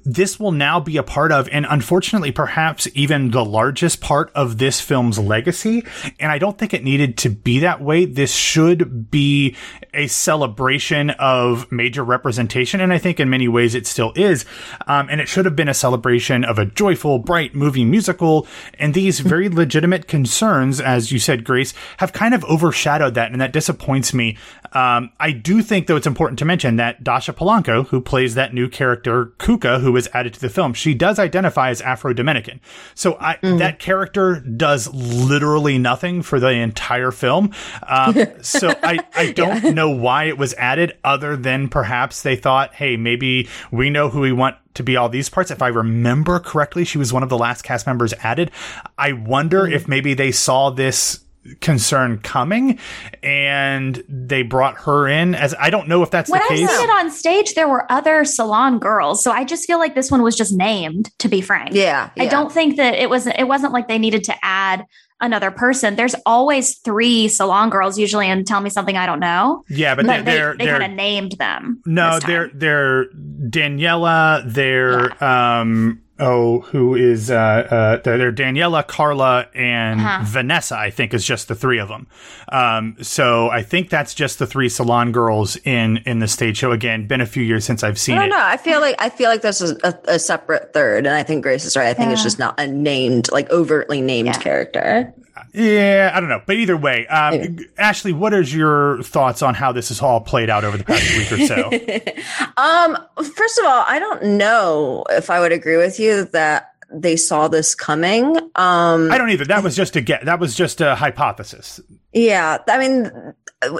Speaker 3: this will now be a part of, and unfortunately, perhaps even the largest part of this film's legacy. And I don't think it needed to be that way. This should be a celebration of major representation. And I think in many ways it still is. Um, and it should have been a celebration of a joyful, bright movie musical. And these very legitimate concerns, as you said, Grace, have kind of overshadowed that. And that disappoints me. Um, I do think, though, it's important to mention that Dascha Polanco, who plays that new character, Cuca, who was added to the film, she does identify as Afro Dominican. So I, that character does literally nothing for the entire film. Um, so I, I don't know why it was added other than perhaps they thought, hey, maybe we know who we want to be all these parts. If I remember correctly, she was one of the last cast members added. I wonder hmm. if maybe they saw this concern coming and they brought her in as I don't know if that's the case.
Speaker 5: When I
Speaker 3: case.
Speaker 5: seen it on stage, there were other salon girls, so I just feel like this one was just named. To be frank,
Speaker 4: Yeah,
Speaker 5: I don't think that it was. It wasn't like they needed to add another person. There's always three salon girls usually, and tell me something I don't know.
Speaker 3: yeah, but
Speaker 5: But
Speaker 3: they,
Speaker 5: they,
Speaker 3: they're
Speaker 5: they
Speaker 3: they're
Speaker 5: kind of named them.
Speaker 3: No, they're they're Daniela. They're um oh who is uh uh they're, they're Daniela, Carla, and
Speaker 5: Uh-huh.
Speaker 3: Vanessa. I think is just the three of them. Um, so I think that's just the three salon girls in in the stage show. Again, been a few years since I've
Speaker 4: I
Speaker 3: seen
Speaker 4: don't
Speaker 3: it.
Speaker 4: know. I feel like I feel like this is a, a separate third, and I think Grace is right. I think it's just not a named, like overtly named
Speaker 5: Yeah.
Speaker 4: character.
Speaker 3: Yeah, I don't know, but either way, um, Ashley, what is your thoughts on how this has all played out over the past week or so?
Speaker 4: Um, first of all, I don't know if I would agree with you that they saw this coming. Um,
Speaker 3: I don't either. That was just a get. That was just a hypothesis.
Speaker 4: Yeah, I mean,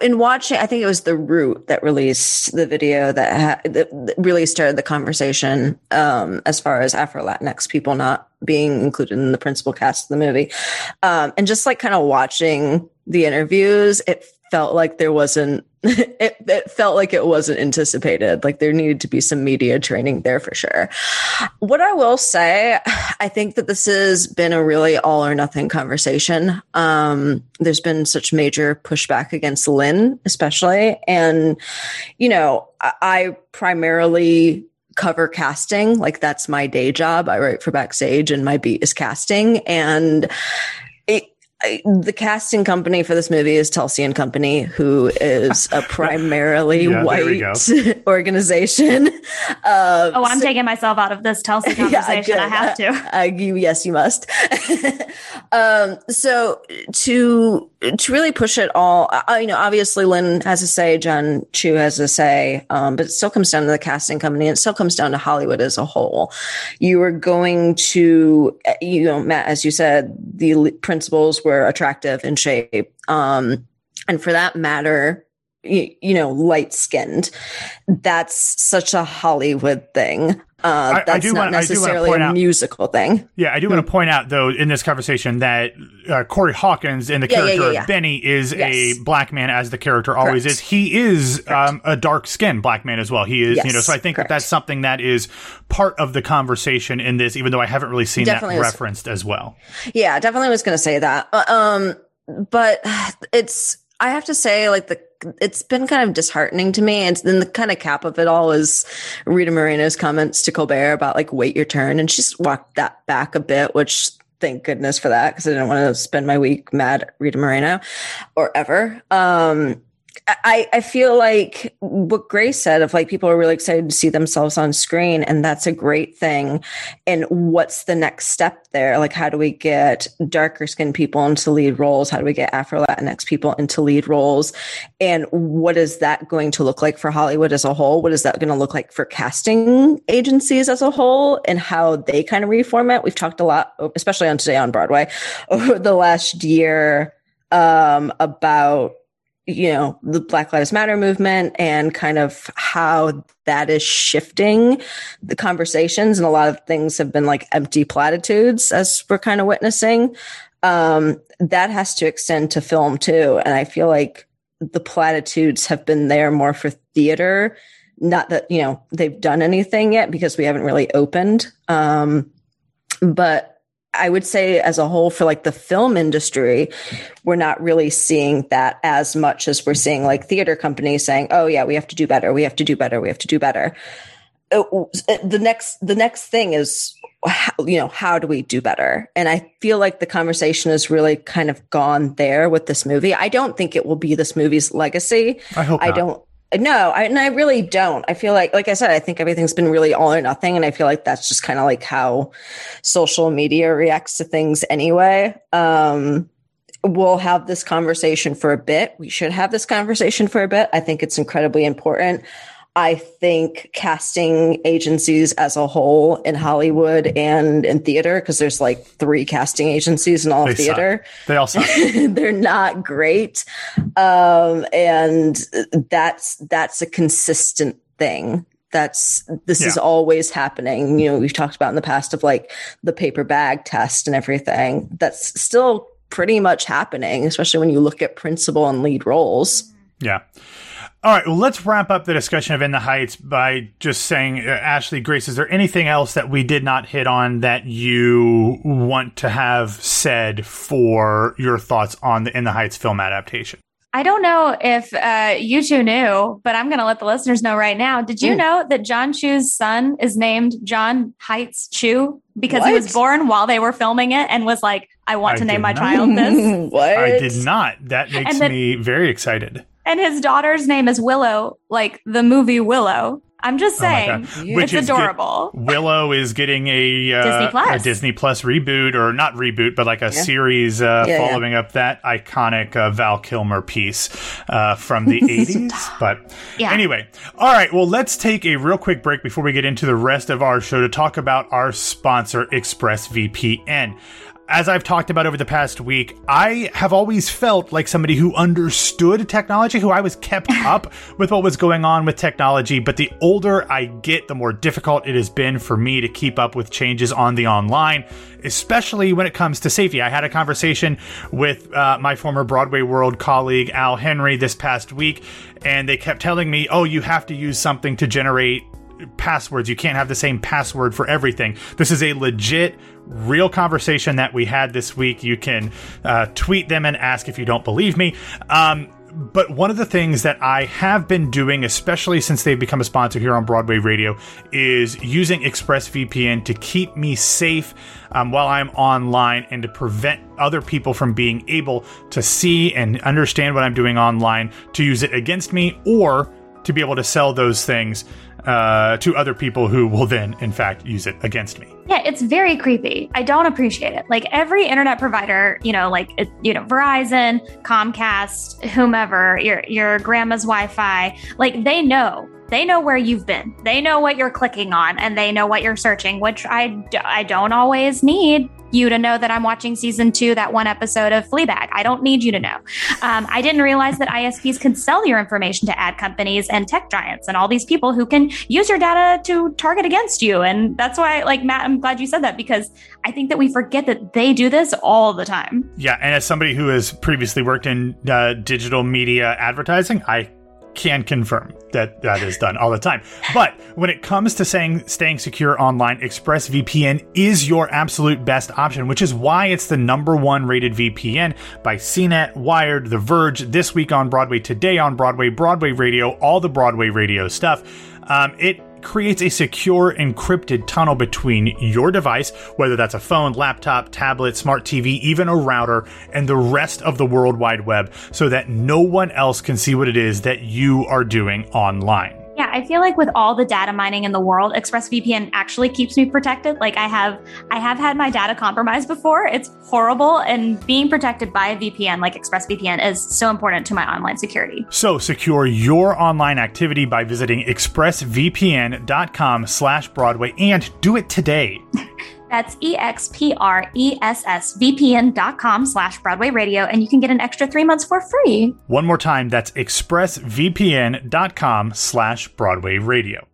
Speaker 4: in watching, I think it was the Root that released the video that, ha- that really started the conversation um, as far as Afro Latinx people not being included in the principal cast of the movie, um, and just like kind of watching the interviews, it felt like there wasn't. It, it felt like it wasn't anticipated. Like there needed to be some media training there for sure. What I will say, I think that this has been a really all or nothing conversation. Um, there's been such major pushback against Lin, especially. And, you know, I, I primarily cover casting. Like that's my day job. I write for Backstage and my beat is casting. And I, the casting company for this movie is Telsey and Company, who is a primarily
Speaker 3: Yeah, there we go.
Speaker 4: white organization. Uh,
Speaker 5: Oh, I'm taking myself out of this Telsey
Speaker 4: Yeah,
Speaker 5: conversation. I have to.
Speaker 4: Uh, you, yes, you must. um, so to to really push it all, uh, you know, obviously Lin has a say, John Chu has a say, um, but it still comes down to the casting company. And it still comes down to Hollywood as a whole. You are going to, uh, you know, Matt, as you said, the l- principals were attractive in shape, um, and for that matter. You, you know, light skinned. That's such a Hollywood thing. Uh,
Speaker 3: I
Speaker 4: that's
Speaker 3: do
Speaker 4: not
Speaker 3: wanna- I do
Speaker 4: necessarily
Speaker 3: point
Speaker 4: a
Speaker 3: out-
Speaker 4: musical thing.
Speaker 3: Yeah, I do want to point out though in this conversation that uh, Corey Hawkins in the
Speaker 4: Yeah,
Speaker 3: character
Speaker 4: yeah, yeah.
Speaker 3: of Benny is
Speaker 4: Yes.
Speaker 3: a black man as the character always is. He is um, a dark skinned black man as well. He is, you know. So I think
Speaker 4: correct.
Speaker 3: that that's something that is part of the conversation in this, even though I haven't really seen
Speaker 4: Definitely
Speaker 3: that
Speaker 4: is.
Speaker 3: referenced as well.
Speaker 4: Yeah, definitely was going to say that. Uh, Um, but it's I have to say, like the it's been kind of disheartening to me. And then the kind of cap of it all is Rita Moreno's comments to Colbert about like wait your turn, and she's walked that back a bit, which thank goodness for that because I didn't want to spend my week mad at Rita Moreno or ever. Um, I, I feel like what Grace said of like people are really excited to see themselves on screen, and that's a great thing. And what's the next step there? Like, how do we get darker skinned people into lead roles? How do we get Afro Latinx people into lead roles? And what is that going to look like for Hollywood as a whole? What is that going to look like for casting agencies as a whole and how they kind of reformat? We've talked a lot, especially on Today on Broadway, over the last year um, about you know, the Black Lives Matter movement and kind of how that is shifting the conversations. And a lot of things have been like empty platitudes as we're kind of witnessing. Um, that has to extend to film too. And I feel like the platitudes have been there more for theater. Not that, you know, they've done anything yet because we haven't really opened. Um, but I would say as a whole for like the film industry, we're not really seeing that as much as we're seeing like theater companies saying, "Oh yeah, we have to do better. We have to do better. We have to do better." Uh, the next the next thing is you know how do we do better and i feel like the conversation has really kind of gone there with this movie i don't think it will be this movie's legacy
Speaker 3: i hope
Speaker 4: i don't no, I, and I really don't. I feel like, like I said, I think everything's been really all or nothing. And I feel like that's just kind of like how social media reacts to things anyway. Um, we'll have this conversation for a bit. We should have this conversation for a bit. I think it's incredibly important. I think casting agencies as a whole in Hollywood and in theater, because there's like three casting agencies in all
Speaker 3: they
Speaker 4: of theater.
Speaker 3: Suck. They all suck.
Speaker 4: They're not great. Um, and that's, that's a consistent thing. That's, this yeah. is always happening. You know, we've talked about in the past of like the paper bag test and everything. That's still pretty much happening, especially when you look at principal and lead roles.
Speaker 3: Yeah. All right, well, let's wrap up the discussion of In the Heights by just saying, uh, Ashley, Grace, is there anything else that we did not hit on that you want to have said for your thoughts on the In the Heights film adaptation?
Speaker 5: I don't know if uh, you two knew, but I'm going to let the listeners know right now. Did you mm. know that John Chu's son is named John Heights Chu because what? he was born while they were filming it and was like, I want I to name my not. child this?
Speaker 4: what?
Speaker 3: I did not. That makes then, me very excited.
Speaker 5: And his daughter's name is Willow, like the movie Willow. I'm just oh saying, oh Which it's adorable.
Speaker 3: Get, Willow is getting a, uh,
Speaker 5: Disney Plus.
Speaker 3: a Disney Plus reboot, or not reboot, but like a yeah. series uh, yeah, following yeah. up that iconic uh, Val Kilmer piece uh, from the 80s. But anyway, all right. Well, let's take a real quick break before we get into the rest of our show to talk about our sponsor, ExpressVPN as I've talked about over the past week, I have always felt like somebody who understood technology, who I was kept up with what was going on with technology. But the older I get, the more difficult it has been for me to keep up with changes on the online, especially when it comes to safety. I had a conversation with uh, my former Broadway World colleague, Al Henry, this past week, and they kept telling me, oh, you have to use something to generate passwords. You can't have the same password for everything. This is a legit, real conversation that we had this week. You can uh, tweet them and ask if you don't believe me. Um, but one of the things that I have been doing, especially since they've become a sponsor here on Broadway Radio, is using ExpressVPN to keep me safe um, while I'm online and to prevent other people from being able to see and understand what I'm doing online to use it against me or to be able to sell those things uh, to other people who will then, in fact, use it against me.
Speaker 5: Yeah, it's very creepy. I don't appreciate it. Like every internet provider, you know, like you know, Verizon, Comcast, whomever, your your grandma's Wi-Fi, like they know they know where you've been. They know what you're clicking on and they know what you're searching, which I, I don't always need you to know that I'm watching season two, that one episode of Fleabag. I don't need you to know. Um, I didn't realize that ISPs can sell your information to ad companies and tech giants and all these people who can use your data to target against you. And that's why, like, Matt, I'm glad you said that because I think that we forget that they do this all the time.
Speaker 3: Yeah. And as somebody who has previously worked in uh, digital media advertising, I can confirm that that is done all the time. But when it comes to saying staying secure online, ExpressVPN is your absolute best option, which is why it's the number one rated VPN by CNET, Wired, The Verge, this week on Broadway, today on Broadway, Broadway Radio, all the Broadway radio stuff. Um, it creates a secure encrypted tunnel between your device, whether that's a phone, laptop, tablet, smart TV, even a router, and the rest of the World Wide Web so that no one else can see what it is that you are doing online.
Speaker 5: Yeah, I feel like with all the data mining in the world, ExpressVPN actually keeps me protected. Like I have I have had my data compromised before. It's horrible and being protected by a VPN like ExpressVPN is so important to my online security.
Speaker 3: So secure your online activity by visiting expressvpn.com slash Broadway and do it today.
Speaker 5: That's E-X-P-R-E-S-S-V-P-N dot com slash Broadway Radio, and you can get an extra three months for free.
Speaker 3: One more time, that's expressvpn.com slash Broadway Radio.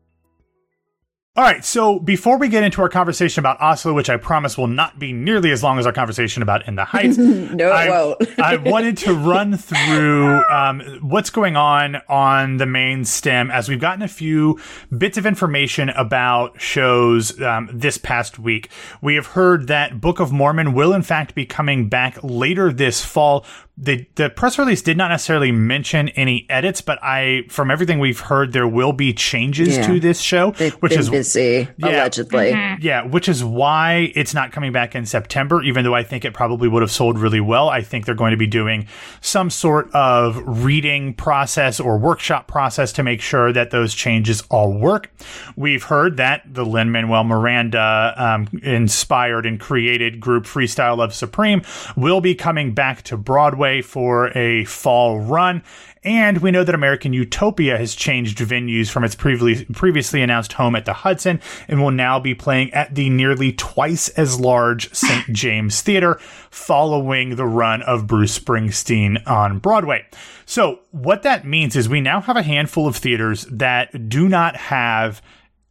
Speaker 3: All right, so before we get into our conversation about Oslo, which I promise will not be nearly as long as our conversation about In the Heights,
Speaker 4: No,
Speaker 3: I,
Speaker 4: won't.
Speaker 3: I wanted to run through um, what's going on on the main stem as we've gotten a few bits of information about shows um, this past week. We have heard that Book of Mormon will in fact be coming back later this fall. The the press release did not necessarily mention any edits, but I from everything we've heard there will be changes
Speaker 4: Yeah.
Speaker 3: to this show,
Speaker 4: They've
Speaker 3: which
Speaker 4: been
Speaker 3: is
Speaker 4: busy,
Speaker 3: Yeah.
Speaker 4: allegedly.
Speaker 3: yeah, which is why it's not coming back in September, even though I think it probably would have sold really well. I think they're going to be doing some sort of reading process or workshop process to make sure that those changes all work. We've heard that the Lin Manuel Miranda um, inspired and created group Freestyle Love Supreme will be coming back to Broadway for a fall run. And we know that American Utopia has changed venues from its previously previously announced home at the Hudson and will now be playing at the nearly twice as large St. James Theater following the run of Bruce Springsteen on Broadway. So, what that means is we now have a handful of theaters that do not have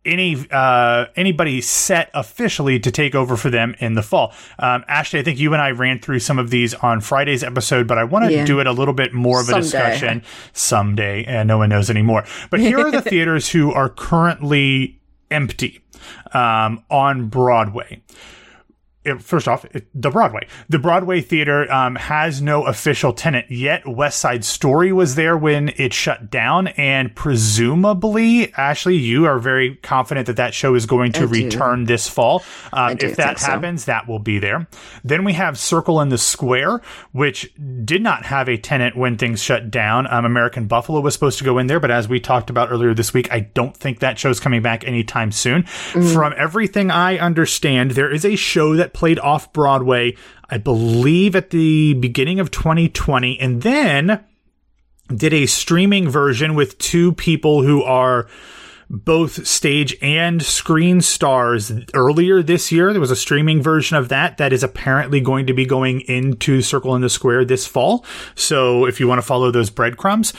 Speaker 3: any uh anybody set officially to take over for them in the fall. Um Ashley, I think you and I ran through some of these on Friday's episode, but I want to
Speaker 4: Yeah.
Speaker 3: do it a little bit more of a
Speaker 4: Someday.
Speaker 3: discussion someday, and no one knows anymore. But here are the theaters who are currently empty um on Broadway first off, it, the Broadway. The Broadway theater um, has no official tenant yet. West Side Story was there when it shut down, and presumably, Ashley, you are very confident that that show is going to
Speaker 4: I do.
Speaker 3: return this fall. Um, if that
Speaker 4: think so.
Speaker 3: happens, that will be there. Then we have Circle in the Square, which did not have a tenant when things shut down. Um, American Buffalo was supposed to go in there, but as we talked about earlier this week, I don't think that show's coming back anytime soon.
Speaker 4: Mm.
Speaker 3: From everything I understand, there is a show that played off Broadway, I believe at the beginning of 2020, and then did a streaming version with two people who are both stage and screen stars earlier this year. There was a streaming version of that that is apparently going to be going into Circle in the Square this fall. So if you want to follow those breadcrumbs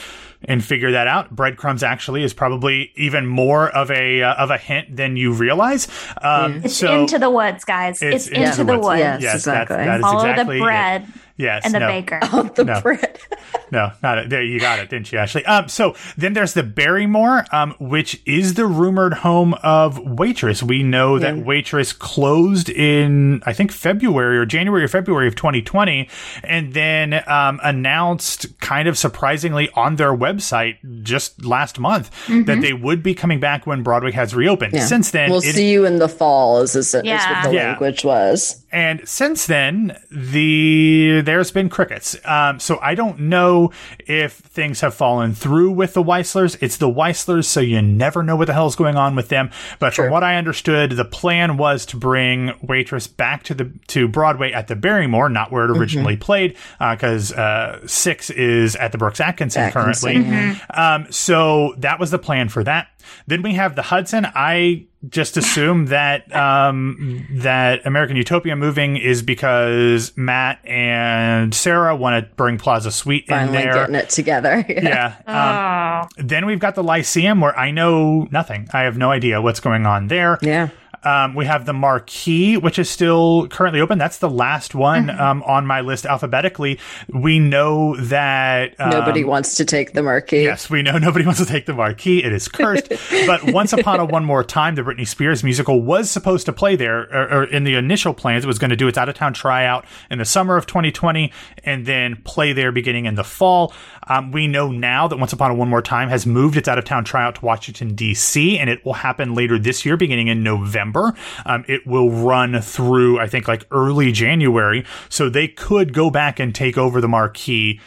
Speaker 3: and figure that out, breadcrumbs actually is probably even more of a uh, of a hint than you realize. Um,
Speaker 5: It's
Speaker 3: so
Speaker 5: into the woods, guys. It's, into the woods.
Speaker 4: Yes,
Speaker 3: Yes, that,
Speaker 4: exactly.
Speaker 3: that is
Speaker 5: Follow
Speaker 3: exactly
Speaker 5: the
Speaker 3: it.
Speaker 5: Bread
Speaker 3: Yes,
Speaker 5: and the
Speaker 3: no.
Speaker 5: baker.
Speaker 4: the
Speaker 3: No.
Speaker 4: bread.
Speaker 3: No, not it. There, you got it, didn't you, Ashley? Um, so then there's the Barrymore, um, which is the rumored home of Waitress. We know that Waitress closed in, I think, February or January or February of 2020, and then um, announced, kind of surprisingly, on their website just last month that they would be coming back when Broadway has reopened.
Speaker 4: Yeah.
Speaker 3: Since then,
Speaker 4: we'll
Speaker 3: it-
Speaker 4: see you in the fall. Is, is, is what the
Speaker 3: Yeah.
Speaker 4: language was.
Speaker 3: And since then the there's been crickets. Um, so i don't know if things have fallen through with the Weisslers it's the Weisslers so you never know what the hell's going on with them. But from what i understood the plan was to bring waitress back to the to broadway at the barrymore not where it originally played because uh, six is at the brooks atkinson,
Speaker 4: Atkinson,
Speaker 3: currently. um, so that was the plan for that. Then we have the Hudson. I just assume that um, that American Utopia moving is because Matt and Sarah want to bring Plaza Suite in
Speaker 4: Finally
Speaker 3: there.
Speaker 4: getting it together.
Speaker 3: Yeah. Um,
Speaker 5: Oh.
Speaker 3: then we've got the Lyceum, where I know nothing. I have no idea what's going on there.
Speaker 4: Yeah.
Speaker 3: Um, we have the Marquis, which is still currently open. That's the last one
Speaker 4: Mm-hmm.
Speaker 3: um, on my list alphabetically. We know that um,
Speaker 4: Nobody wants to take the Marquis.
Speaker 3: Yes, we know nobody wants to take the Marquis. It is cursed. but Once Upon a One More Time, the Britney Spears musical, was supposed to play there, or, or in the initial plans, it was going to do its out of town tryout in the summer of 2020 and then play there beginning in the fall. Um, we know now that Once Upon a One More Time has moved its out of town tryout to Washington, D.C., and it will happen later this year, beginning in November. Um, it will run through, I think, like early January. So they could go back and take over the Marquis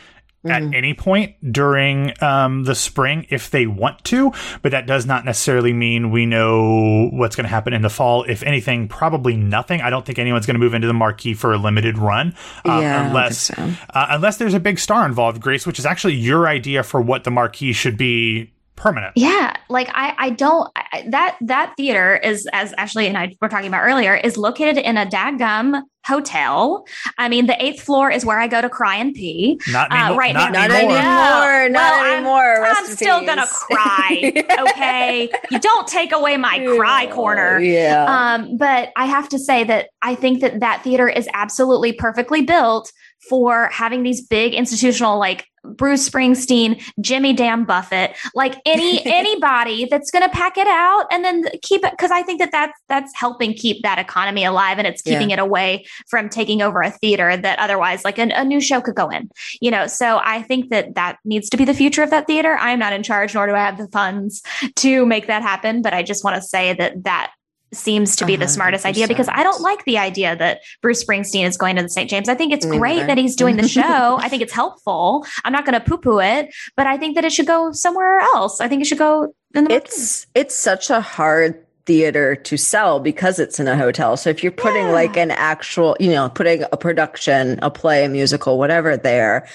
Speaker 3: at any point during um, the spring if they want to, but that does not necessarily mean we know what's going to happen in the fall. If anything, probably nothing. I don't think anyone's going to move into the Marquis for a limited run, uh,
Speaker 4: Yeah,
Speaker 3: unless
Speaker 4: so.
Speaker 3: uh, unless there's a big star involved, Grace, which is actually your idea for what the Marquis should be permanent.
Speaker 5: Yeah, like I, I don't I, that that theater is as Ashley and I were talking about earlier is located in a dadgum hotel. I mean, the eighth floor is where I go to cry and pee.
Speaker 3: Not
Speaker 5: Uh,
Speaker 3: anymore.
Speaker 5: right
Speaker 3: not
Speaker 5: now-
Speaker 4: Not
Speaker 3: anymore.
Speaker 4: anymore. Not
Speaker 5: Well, I'm- I'm still
Speaker 4: peace.
Speaker 5: gonna cry. Okay, you don't take away my cry corner.
Speaker 4: Yeah.
Speaker 5: Um, but I have to say that I think that that theater is absolutely perfectly built for having these big institutional like Bruce Springsteen, Jimmy Dam Buffett, like any anybody that's going to pack it out and then keep it because I think that that's that's helping keep that economy alive and it's keeping it away from taking over a theater that otherwise like an, a new show could go in. You know, so I think that that needs to be the future of that theater. I'm not in charge, nor do I have the funds to make that happen. But I just want to say that that seems to be the smartest idea because I don't like the idea that Bruce Springsteen is going to the St. James. I think it's
Speaker 4: Me
Speaker 5: great
Speaker 4: neither.
Speaker 5: that he's doing the show. I think it's helpful. I'm not going to poo poo it, but I think that it should go somewhere else. I think it should go in the
Speaker 4: it's it's such a hard theater to sell because it's in a hotel. So if you're putting
Speaker 5: Yeah.
Speaker 4: like an actual, you know, putting a production, a play, a musical, whatever there,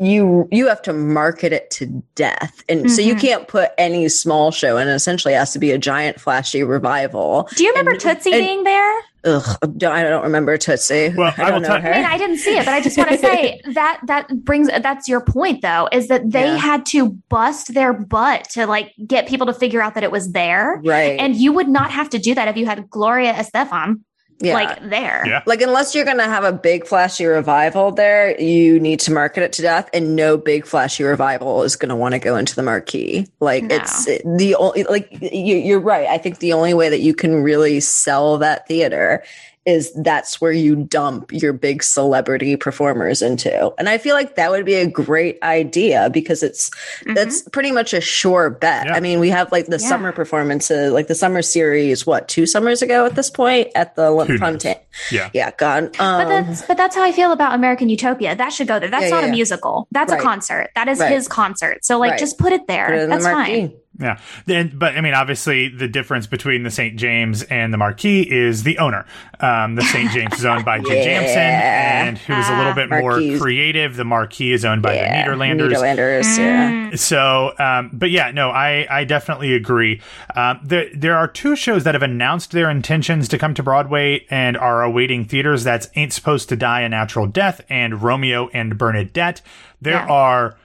Speaker 4: you you have to market it to death. And so you
Speaker 5: Mhm.
Speaker 4: can't put any small show and it essentially has to be a giant flashy revival.
Speaker 5: Do you remember
Speaker 4: And-
Speaker 5: Tootsie
Speaker 4: and-
Speaker 5: being there?
Speaker 4: Ugh, don't- I don't remember Tootsie.
Speaker 3: Well, I will
Speaker 4: don't know
Speaker 3: tell-
Speaker 4: her.
Speaker 5: I mean, I didn't see it, but I just want to say that that brings that's your point though, is that they
Speaker 4: Yeah.
Speaker 5: had to bust their butt to like get people to figure out that it was there.
Speaker 4: right.
Speaker 5: And you would not have to do that if you had Gloria Estefan
Speaker 4: yeah.
Speaker 5: like there.
Speaker 3: Yeah.
Speaker 4: Like, unless you're going to have a big flashy revival there, you need to market it to death, and no big flashy revival is going to want to go into the Marquis. Like,
Speaker 5: No.
Speaker 4: it's the only, like, you, you're right. I think the only way that you can really sell that theater is that's where you dump your big celebrity performers into. And I feel like that would be a great idea because it's, that's pretty much a sure bet.
Speaker 3: Yeah.
Speaker 4: I mean, we have like the
Speaker 5: Yeah.
Speaker 4: summer performances, like the summer series, what, two summers ago at this point at the
Speaker 3: Who knows?
Speaker 4: Fontaine.
Speaker 3: Yeah.
Speaker 4: Yeah, God.
Speaker 5: But
Speaker 4: Um,
Speaker 5: that's but that's how I feel about American Utopia. That should go there. That's
Speaker 4: Yeah,
Speaker 5: not
Speaker 4: yeah,
Speaker 5: a
Speaker 4: yeah.
Speaker 5: musical. That's
Speaker 4: Right.
Speaker 5: a concert. That is
Speaker 4: Right.
Speaker 5: his concert. So like
Speaker 4: Right.
Speaker 5: just put it there.
Speaker 4: put it
Speaker 5: That's
Speaker 4: the
Speaker 5: fine.
Speaker 3: Yeah. Then, but I mean, obviously, the difference between the St. James and the Marquis is the owner. Um, the St. James is owned by Jim
Speaker 4: Yeah.
Speaker 3: Jamson, and who is a little bit more creative. The Marquis is owned by
Speaker 4: Yeah,
Speaker 3: the Nederlanders.
Speaker 4: Nederlanders, yeah.
Speaker 3: So, um, but yeah, no, I, I definitely agree. Um, there, there are two shows that have announced their intentions to come to Broadway and are awaiting theaters. That's Ain't Supposed to Die a Natural Death and Romeo and Bernadette. There
Speaker 5: Yeah.
Speaker 3: are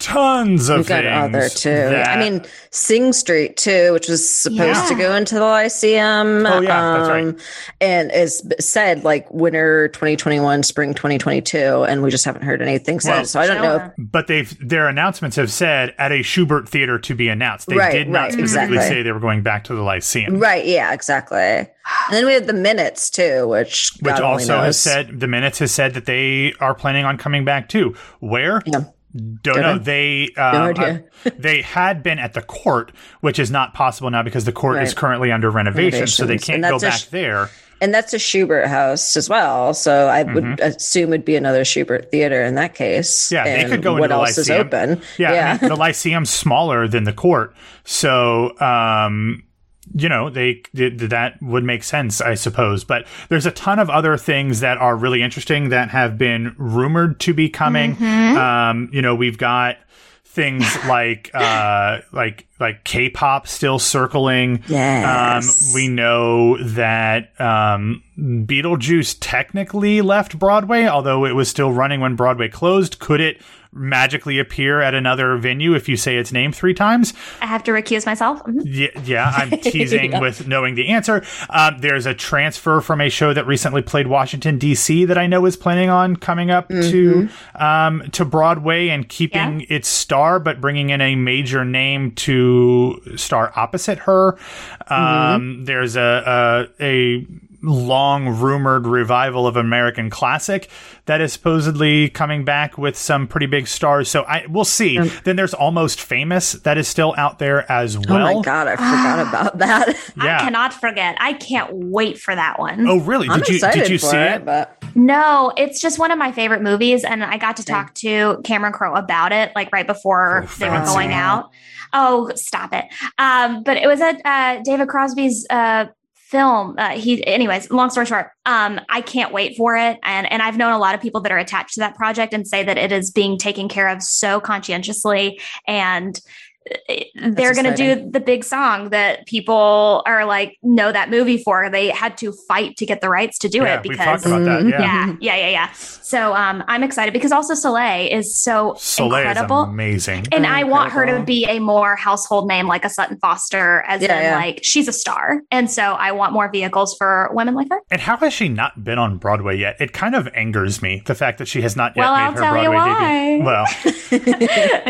Speaker 3: tons of
Speaker 4: We've got other too.
Speaker 3: that-
Speaker 4: I mean, Sing Street too, which was supposed
Speaker 5: Yeah.
Speaker 4: to go into the Lyceum.
Speaker 3: Oh, yeah, that's right.
Speaker 4: um, And is said like winter 2021, spring 2022, and we just haven't heard anything since.
Speaker 3: Well,
Speaker 4: so I don't know. If,
Speaker 3: but they've their announcements have said at a Shubert theater to be announced. They
Speaker 4: Right,
Speaker 3: did not
Speaker 4: right,
Speaker 3: specifically
Speaker 4: exactly.
Speaker 3: say they were going back to the Lyceum.
Speaker 4: right? Yeah, exactly. And then we have the minutes too, which
Speaker 3: Which
Speaker 4: God only
Speaker 3: also has said the minutes has said that they are planning on coming back too. Where?
Speaker 4: Yeah.
Speaker 3: Don't know. They um,
Speaker 4: No
Speaker 3: uh, they had been at the Cort, which is not possible now because the Cort is currently under renovation, so they can't go back
Speaker 4: sh-
Speaker 3: there.
Speaker 4: And that's a Shubert house as well. So I would
Speaker 3: Mm-hmm.
Speaker 4: assume it'd be another Shubert theater in that case.
Speaker 3: Yeah, they could go
Speaker 4: what
Speaker 3: into the
Speaker 4: else is
Speaker 3: Lyceum.
Speaker 4: open?
Speaker 3: Yeah, I mean, the Lyceum's smaller than the Cort, so um, you know they that would make sense, I suppose. But there's a ton of other things that are really interesting that have been rumored to be coming.
Speaker 4: Mm-hmm.
Speaker 3: Um, you know, we've got things like uh like like K-pop still circling.
Speaker 4: Yes.
Speaker 3: Um, we know that um, Beetlejuice technically left Broadway, although it was still running when Broadway closed. Could it magically appear at another venue if you say its name three times.
Speaker 5: I have to recuse myself. Mhm.
Speaker 3: Yeah, yeah I'm teasing with knowing the answer. Um, there's a transfer from a show that recently played Washington D.C. that I know is planning on coming up to um, to Broadway and keeping its star, but bringing in a major name to star opposite her. Um, There's a, a a long rumored revival of American Classic that is supposedly coming back with some pretty big stars. So I we'll see. Then there's Almost Famous that is still out there as well.
Speaker 4: Oh my god, I forgot about that.
Speaker 3: Yeah.
Speaker 5: I cannot forget. I can't wait for that one.
Speaker 3: Oh, really?
Speaker 4: I'm
Speaker 3: Did you did you see
Speaker 4: it,
Speaker 3: it?
Speaker 4: but
Speaker 5: No, it's just one of my favorite movies, and I got to talk to Cameron Crowe about it, like right before
Speaker 3: Oh,
Speaker 5: they were going out. Oh, stop it! Um, but it was at uh, David Crosby's uh, film. Uh, he, anyways, long story short, um, I can't wait for it, and and I've known a lot of people that are attached to that project and say that it is being taken care of so conscientiously and. They're going to do the big song that people are like know that movie for. They had to fight to get the rights to do
Speaker 3: yeah,
Speaker 5: it
Speaker 3: we
Speaker 5: because
Speaker 3: talked about that. Yeah.
Speaker 5: yeah, yeah, yeah, yeah. So um, I'm excited because also Solea is so
Speaker 3: Solea
Speaker 5: incredible.
Speaker 3: is amazing.
Speaker 5: and I want her to be a more household name like a Sutton Foster, as
Speaker 4: Yeah,
Speaker 5: in
Speaker 4: yeah.
Speaker 5: like she's a star. And so I want more vehicles for women like her.
Speaker 3: And how has she not been on Broadway yet? It kind of angers me the fact that she has not yet
Speaker 5: Well,
Speaker 3: made
Speaker 5: I'll
Speaker 3: her
Speaker 5: tell you
Speaker 3: Broadway debut. Well,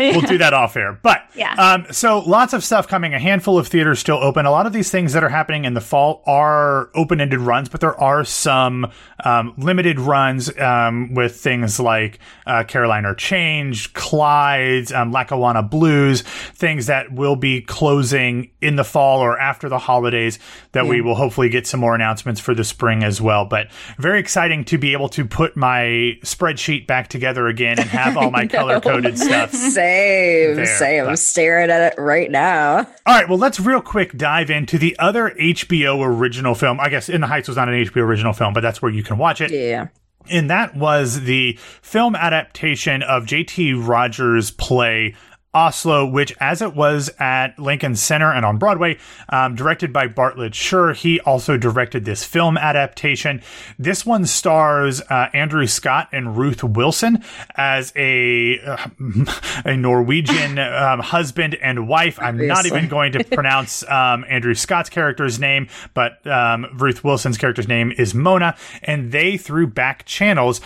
Speaker 3: we'll do that off air. But
Speaker 5: Yeah.
Speaker 3: Um, so lots of stuff coming. A handful of theaters still open. A lot of these things that are happening in the fall are open-ended runs, but there are some um, limited runs um, with things like uh, Caroline, or Change, Clyde's, um, Lackawanna Blues, things that will be closing in the fall or after the holidays. That we will hopefully get some more announcements for the spring as well. But very exciting to be able to put my spreadsheet back together again and have all my color-coded stuff.
Speaker 4: same,
Speaker 3: There,
Speaker 4: same.
Speaker 3: but-
Speaker 4: staring at it right now.
Speaker 3: All right, well, let's real quick dive into the other HBO original film. I guess In the Heights was not an HBO original film, but that's where you can watch it.
Speaker 4: Yeah.
Speaker 3: And that was the film adaptation of J.T. Rogers' play Oslo, which, as it was at Lincoln Center and on Broadway, um, directed by Bartlett Sher, he also directed this film adaptation. This one stars uh, Andrew Scott and Ruth Wilson as a uh, a Norwegian um, husband and wife. I'm not even going to pronounce um, Andrew Scott's character's name, but um, Ruth Wilson's character's name is Mona, and they through back channels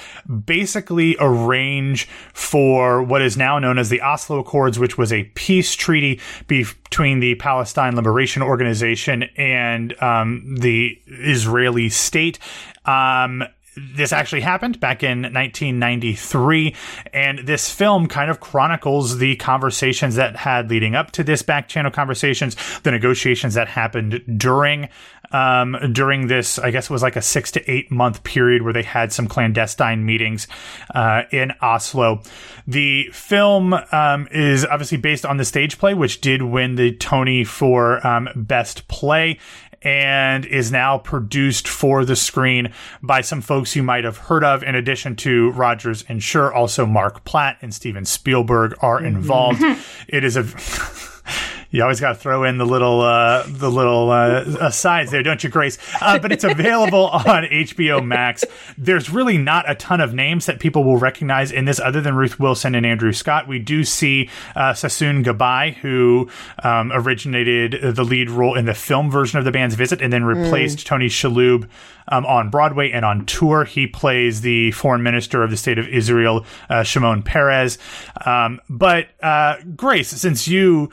Speaker 3: basically arrange for what is now known as the Oslo Accords, which was a peace treaty between the Palestine Liberation Organization and um, the Israeli state. Um, this actually happened back in 1993 and this film kind of chronicles the conversations that had leading up to this back channel conversations the negotiations that happened during um, during this i guess it was like a six to eight month period where they had some clandestine meetings uh, in oslo the film um, is obviously based on the stage play which did win the tony for um, best play and is now produced for the screen by some folks you might have heard of. In addition to Rogers and Sher, also Marc Platt and Steven Spielberg are involved. it is a. You always got to throw in the little, uh, the little uh, asides there, don't you, Grace? Uh, but it's available on HBO Max. There's really not a ton of names that people will recognize in this, other than Ruth Wilson and Andrew Scott. We do see uh, Sasson Gabai, who um, originated the lead role in the film version of the band's Visit, and then replaced Tony Shalhoub um, on Broadway and on tour. He plays the foreign minister of the state of Israel, uh, Shimon Peres. Um, but uh, Grace, since you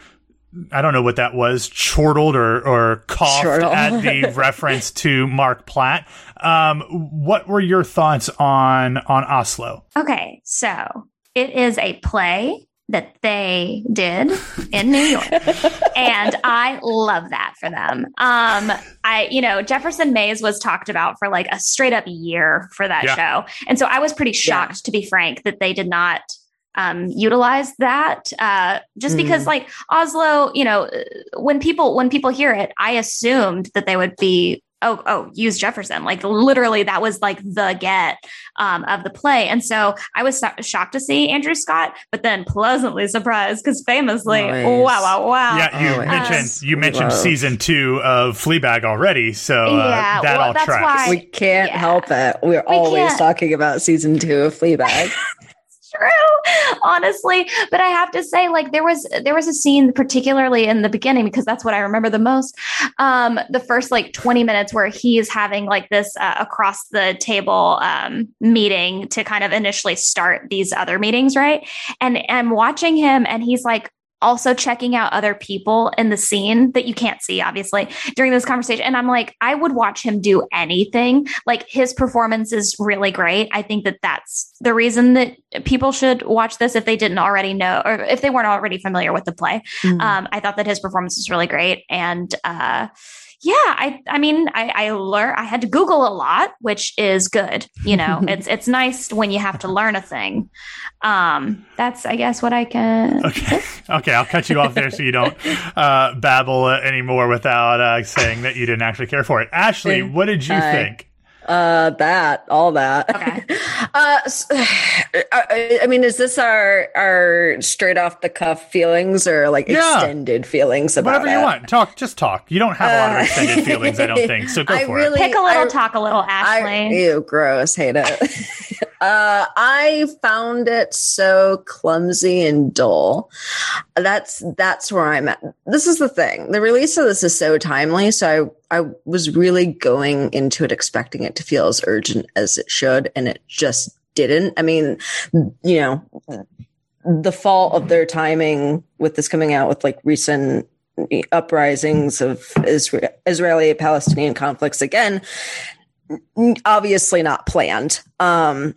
Speaker 3: I don't know what that was, chortled or, or coughed
Speaker 4: Chortle.
Speaker 3: at the reference to Marc Platt. Um, what were your thoughts on on Oslo?
Speaker 5: Okay, so it is a play that they did in New York. and I love that for them. Um I you know, Jefferson Mays was talked about for like a straight up year for that
Speaker 3: Yeah.
Speaker 5: show. And so I was pretty shocked to be frank that they did not um utilize that uh just because like Oslo, you know, uh, when people when people hear it, I assumed that they would be oh oh use Jefferson like literally that was like the get um, of the play and so I was so- shocked to see Andrew Scott but then pleasantly surprised because famously
Speaker 4: Nice.
Speaker 5: wow wow wow
Speaker 3: yeah, you
Speaker 4: Oh,
Speaker 3: mentioned
Speaker 4: yes.
Speaker 3: you mentioned
Speaker 4: Love.
Speaker 3: season two of Fleabag already, so uh,
Speaker 5: Yeah,
Speaker 3: that
Speaker 5: well,
Speaker 3: all
Speaker 5: that's
Speaker 3: tracks.
Speaker 5: why-
Speaker 4: We can't
Speaker 5: Yeah.
Speaker 4: help it. We're always
Speaker 5: can't.
Speaker 4: talking about season two of Fleabag.
Speaker 5: true, honestly. But I have to say, like, there was there was a scene, particularly in the beginning, because that's what I remember the most. Um, the first like 20 minutes where he's having like this uh, across the table um, meeting to kind of initially start these other meetings, right? And I'm watching him, and he's like also checking out other people in the scene that you can't see, obviously, during this conversation. And I'm like, I would watch him do anything. Like his performance is really great. I think that that's the reason that people should watch this if they didn't already know or if they weren't already familiar with the play. Mm-hmm. Um, I thought that his performance was really great. And, uh, yeah, I I mean I I learned I had to Google a lot, which is good. You know, it's it's nice when you have to learn a thing. Um, that's I guess what I can.
Speaker 3: Okay, okay, I'll cut you off there so you don't uh, babble anymore without uh, saying that you didn't actually care for it. Ashley, what did you think?
Speaker 4: Uh, that, all that. Okay. Uh, I mean, is this our our straight off the cuff feelings or like yeah. extended feelings about
Speaker 3: whatever you
Speaker 4: it?
Speaker 3: want? Talk, just talk. You don't have a lot of uh, extended feelings, I don't think. So go I for really,
Speaker 5: it. Pick a little, I, talk a little, Ashley.
Speaker 4: I, ew, gross. Hate it. uh, I found it so clumsy and dull. That's that's where I'm at. This is the thing. The release of this is so timely, so I I was really going into it expecting it to feel as urgent as it should, and it just didn't. I mean, you know, the fault of their timing with this coming out with like recent uprisings of Israel, Israeli Palestinian conflicts again, obviously not planned. Um,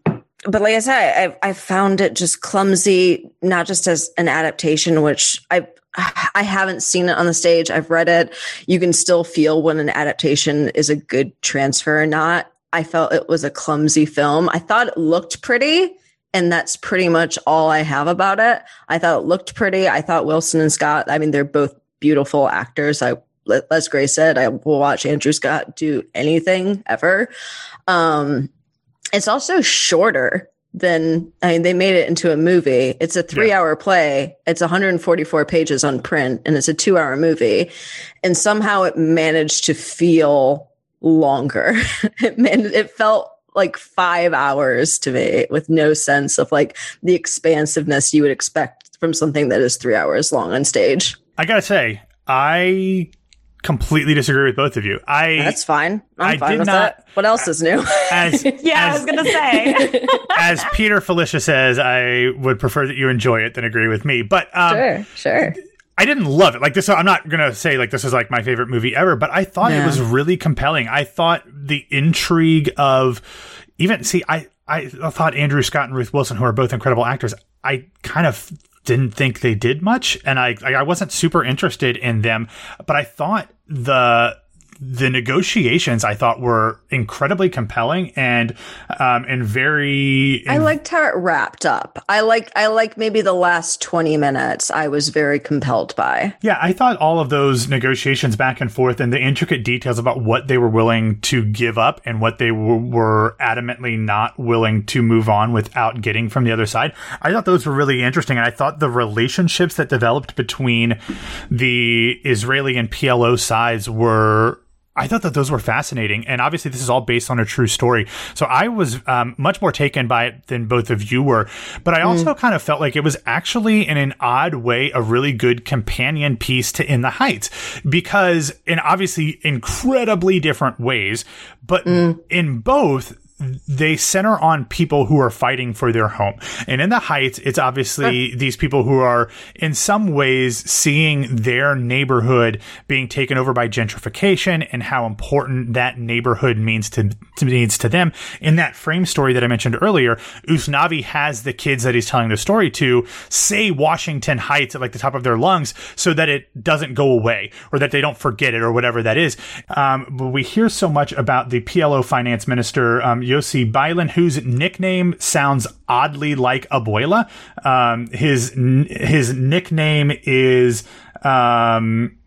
Speaker 4: but like I said, I, I found it just clumsy, not just as an adaptation, which I I haven't seen it on the stage. I've read it. You can still feel when an adaptation is a good transfer or not. I felt it was a clumsy film. I thought it looked pretty, and that's pretty much all I have about it. I thought it looked pretty. I thought Wilson and Scott, I mean, they're both beautiful actors. I as Grace said, I will watch Andrew Scott do anything ever. Um, it's also shorter then I mean, they made it into a movie. It's a three yeah. hour play. It's 144 pages on print and it's a two hour movie. And somehow it managed to feel longer. it, man, it felt like five hours to me with no sense of like the expansiveness you would expect from something that is three hours long on stage.
Speaker 3: I gotta say, I completely disagree with both of you. I
Speaker 4: that's fine. I'm I fine with not, that. What else is new?
Speaker 3: As
Speaker 5: yeah, as, I was gonna say.
Speaker 3: as Peter Filichia says, I would prefer that you enjoy it than agree with me. But um,
Speaker 4: sure, sure.
Speaker 3: I didn't love it. Like this, I'm not gonna say like this is like my favorite movie ever, but I thought yeah. it was really compelling. I thought the intrigue of even see, I I thought Andrew Scott and Ruth Wilson, who are both incredible actors, I kind of didn't think they did much, and I I wasn't super interested in them, but I thought the the negotiations I thought were incredibly compelling and um, and very.
Speaker 4: I liked how it wrapped up. I like I like maybe the last twenty minutes. I was very compelled by.
Speaker 3: Yeah, I thought all of those negotiations back and forth and the intricate details about what they were willing to give up and what they w- were adamantly not willing to move on without getting from the other side. I thought those were really interesting, and I thought the relationships that developed between the Israeli and PLO sides were I thought that those were fascinating. And obviously, this is all based on a true story. So I was um, much more taken by it than both of you were. But I also mm. kind of felt like it was actually, in an odd way, a really good companion piece to In the Heights because, in obviously incredibly different ways, but mm. in both, they center on people who are fighting for their home. And in the Heights, it's obviously these people who are in some ways seeing their neighborhood being taken over by gentrification and how important that neighborhood means to, to means to them. In that frame story that I mentioned earlier, Usnavi has the kids that he's telling the story to say Washington Heights at like the top of their lungs so that it doesn't go away or that they don't forget it or whatever that is. Um, but we hear so much about the PLO finance minister, um, Yossi Beilin, whose nickname sounds oddly like Abuela. Um, his his nickname is um,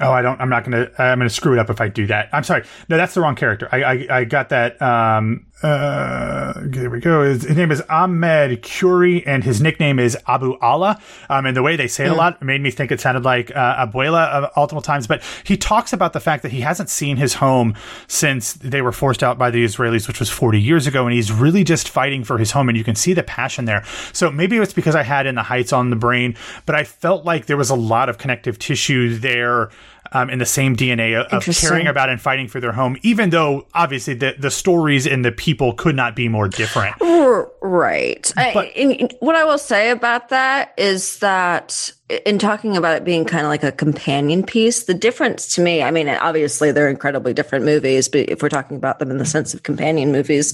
Speaker 3: Oh, I don't. I'm not gonna. I'm gonna screw it up if I do that. I'm sorry. No, that's the wrong character. I I, I got that. Um. Uh. There we go. His, his name is Ahmed Kuri, and his nickname is Abu Allah. Um. And the way they say it a lot made me think it sounded like uh, Abuela uh, multiple times. But he talks about the fact that he hasn't seen his home since they were forced out by the Israelis, which was 40 years ago, and he's really just fighting for his home. And you can see the passion there. So maybe it's because I had in the Heights on the brain, but I felt like there was a lot of connective tissue there um, in the same DNA of, of caring about and fighting for their home, even though obviously the, the stories and the people could not be more different.
Speaker 4: R- Right.
Speaker 3: But-
Speaker 4: in- what I will say about that is that in talking about it being kind of like a companion piece, the difference to me, I mean, obviously they're incredibly different movies, but if we're talking about them in the sense of companion movies,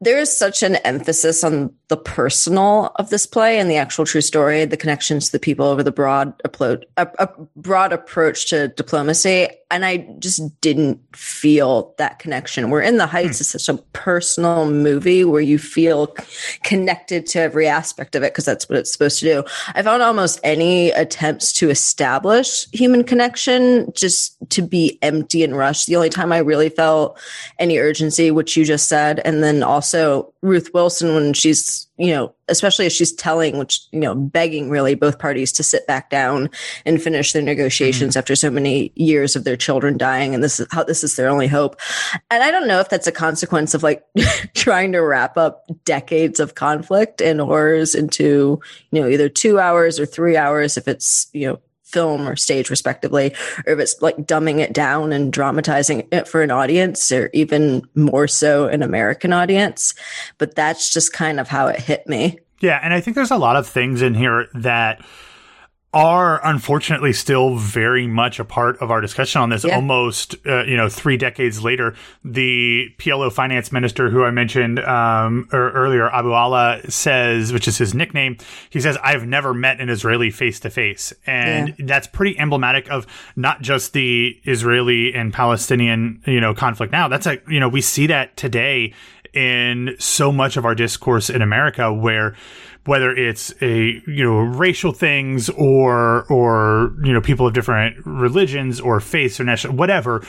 Speaker 4: there is such an emphasis on the personal of this play and the actual true story, the connections to the people over the broad approach, a, a broad approach to diplomacy. And I just didn't feel that connection. We're in the Heights hmm. is such a personal movie where you feel connected to every aspect of it because that's what it's supposed to do. I found almost any attempts to establish human connection just to be empty and rushed. The only time I really felt any urgency, which you just said, and then also Ruth Wilson when she's, you know, especially as she's telling, which, you know, begging really both parties to sit back down and finish their negotiations mm-hmm. after so many years of their children dying. And this is how this is their only hope. And I don't know if that's a consequence of like trying to wrap up decades of conflict and horrors into, you know, either two hours or three hours if it's, you know, film or stage respectively or if it's like dumbing it down and dramatizing it for an audience or even more so an american audience. But that's just kind of how it hit me.
Speaker 3: Yeah, and I think there's a lot of things in here that are unfortunately still very much a part of our discussion on this.
Speaker 4: Yeah.
Speaker 3: almost uh, you know 3 decades later the PLO finance minister who I mentioned um er, earlier Abu Allah says which is his nickname he says I've never met an Israeli face to face and that's pretty emblematic of not just the Israeli and Palestinian you know conflict now. That's a you know we see that today in so much of our discourse in America where whether it's a you know racial things or or you know people of different religions or faiths or national whatever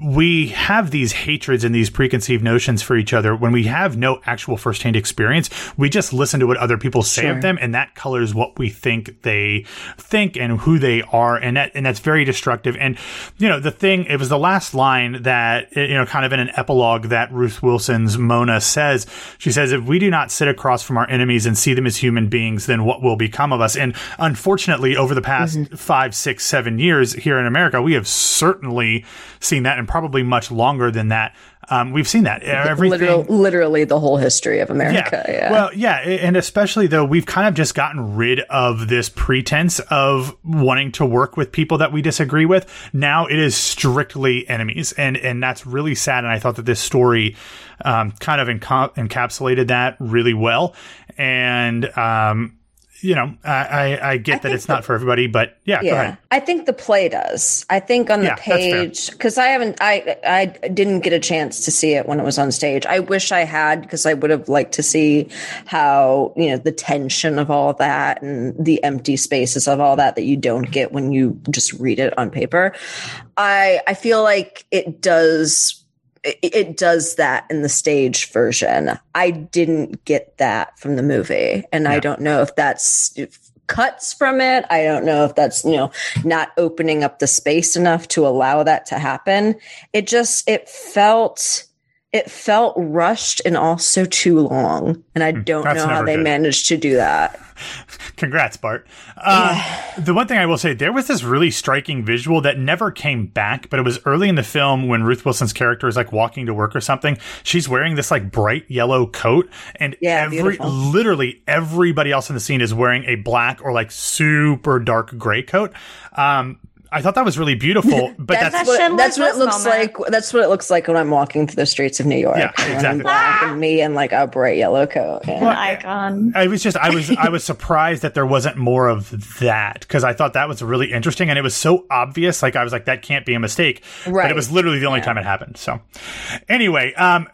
Speaker 3: we have these hatreds and these preconceived notions for each other. When we have no actual firsthand experience we just listen to what other people say of them and that colors what we think they think and who they are and that and that's very destructive. And you know the thing it was the last line that you know kind of in an epilogue that Ruth Wilson's Mona says. She says if we do not sit across from our enemies and see them as human beings then what will become of us? And unfortunately over the past mm-hmm. five six seven years here in America we have certainly seen that and probably much longer than that um, we've seen that everything
Speaker 4: literally, literally the whole history of america yeah,
Speaker 3: well, yeah, and especially though we've kind of just gotten rid of this pretense of wanting to work with people that we disagree with. Now it is strictly enemies, and and that's really sad. And I thought that this story um, kind of enca- encapsulated that really well. And um, you know, I I, I get that
Speaker 4: think
Speaker 3: it's not for everybody, but yeah, go
Speaker 4: yeah
Speaker 3: ahead.
Speaker 4: i think the play does. I think on the
Speaker 3: Yeah,
Speaker 4: page because i haven't i i didn't get a chance to see it when it was on stage. I wish i had because i would have liked to see how you know the tension of all that and the empty spaces of all that that you don't get when you just read it on paper. I i feel like it does it, it does that in the stage version. I didn't get that from the movie, and I don't know if that's if cuts from it. I don't know if that's you know not opening up the space enough to allow that to happen. It just it felt it felt rushed and also too long, and I don't
Speaker 3: Hmm. that's
Speaker 4: know how they
Speaker 3: good.
Speaker 4: managed to do that.
Speaker 3: Congrats, Bart. Uh, The one thing I will say, there was this really striking visual that never came back, but it was early in the film when Ruth Wilson's character is like walking to work or something. She's wearing this like bright yellow coat, and
Speaker 4: Yeah,
Speaker 3: every
Speaker 4: beautiful.
Speaker 3: literally everybody else in the scene is wearing a black or like super dark gray coat. Um, I thought that was really beautiful, but that's,
Speaker 5: That's
Speaker 4: What- that's what it looks
Speaker 5: moment.
Speaker 4: like. That's what it looks like when I'm walking through the streets of New York.
Speaker 3: Yeah,
Speaker 4: I'm in
Speaker 3: exactly.
Speaker 4: Black and me in like a bright yellow coat. Yeah.
Speaker 5: An icon.
Speaker 3: I was just I was I was surprised that there wasn't more of that because I thought that was really interesting and it was so obvious. Like I was like that can't be a mistake, but it was literally the only time it happened. So anyway, um,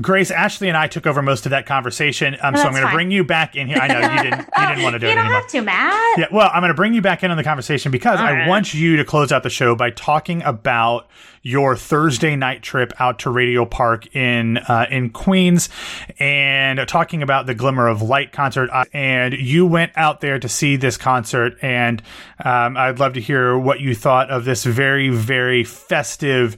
Speaker 3: Grace, Ashley, and I took over most of that conversation, um,
Speaker 5: No,
Speaker 3: so I'm going to bring you back in here. I know you didn't. You didn't want to do
Speaker 5: you
Speaker 3: it
Speaker 5: don't
Speaker 3: anymore.
Speaker 5: have to, Matt.
Speaker 3: Yeah, well, I'm going to bring you back in on the conversation because I
Speaker 5: right.
Speaker 3: want you to close out the show by talking about your Thursday night trip out to Radial Park in uh, in Queens and talking about the Glimmer of Light concert. And you went out there to see this concert, and um, I'd love to hear what you thought of this very, very festive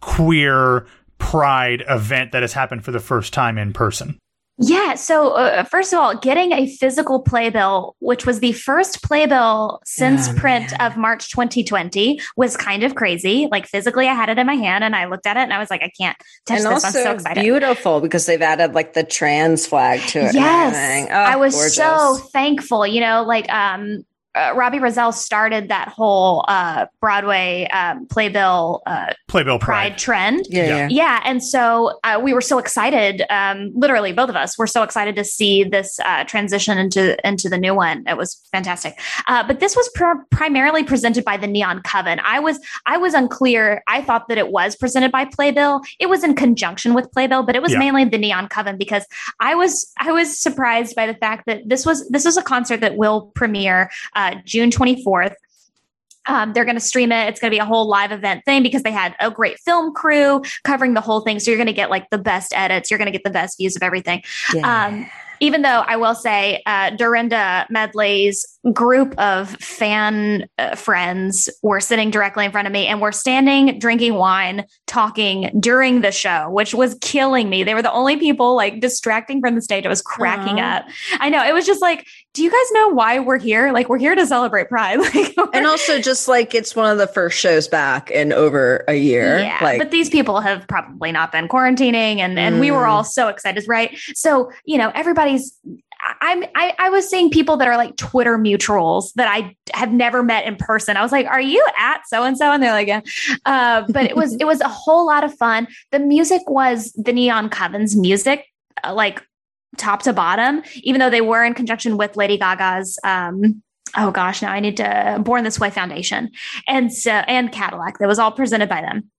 Speaker 3: queer pride event that has happened for the first time in person.
Speaker 5: Yeah. So, uh, first of all, getting a physical playbill, which was the first playbill since
Speaker 4: Oh,
Speaker 5: print
Speaker 4: man.
Speaker 5: of March 2020, was kind of crazy. Like, physically, I had it in my hand and I looked at it and I was like, I can't touch
Speaker 4: and
Speaker 5: this.
Speaker 4: also
Speaker 5: I'm so excited.
Speaker 4: beautiful because they've added like the trans flag to it.
Speaker 5: Yes.
Speaker 4: everything. Oh,
Speaker 5: I was
Speaker 4: gorgeous.
Speaker 5: so thankful. You know, like, um, uh, Robbie Rozelle started that whole uh, Broadway um, playbill uh,
Speaker 3: Playbill
Speaker 5: pride
Speaker 3: Pride.
Speaker 5: trend.
Speaker 4: Yeah,
Speaker 3: Yeah.
Speaker 4: yeah.
Speaker 5: Yeah, and so uh, we were so excited. Um, literally, both of us were so excited to see this uh, transition into into the new one. It was fantastic. Uh, but this was pr- primarily presented by the Neon Coven. I was I was unclear. I thought that it was presented by Playbill. It was in conjunction with Playbill, but it was
Speaker 3: Yeah.
Speaker 5: mainly the Neon Coven because I was I was surprised by the fact that this was this was a concert that will premiere uh, June twenty fourth. Um, they're going to stream it. It's going to be a whole live event thing because they had a great film crew covering the whole thing. So you're going to get like the best edits. You're going to get the best views of everything.
Speaker 4: Yeah.
Speaker 5: Um, even though I will say, uh, Dorinda Medley's group of fan uh, friends were sitting directly in front of me and were standing, drinking wine, talking during the show, which was killing me. They were the only people like distracting from the stage. I was cracking
Speaker 4: Aw.
Speaker 5: up. I know. It was just like, do you guys know why we're here? Like, we're here to celebrate Pride. Like,
Speaker 4: and also just like it's one of the first shows back in over a year.
Speaker 5: Yeah,
Speaker 4: like
Speaker 5: but these people have probably not been quarantining, and and we were
Speaker 4: Mm.
Speaker 5: all so excited, right? So you know, everybody's. I- I'm I, I was seeing people that are like Twitter mutuals that I have never met in person. I was like, "Are you at so and so?" And they're like, "Yeah." Uh, but it was it was a whole lot of fun. The music was the Neon Covens music, uh, like top to bottom. Even though they were in conjunction with Lady Gaga's. Um, oh gosh, now I need to Born This Way Foundation, and so and Cadillac. That was all presented by them.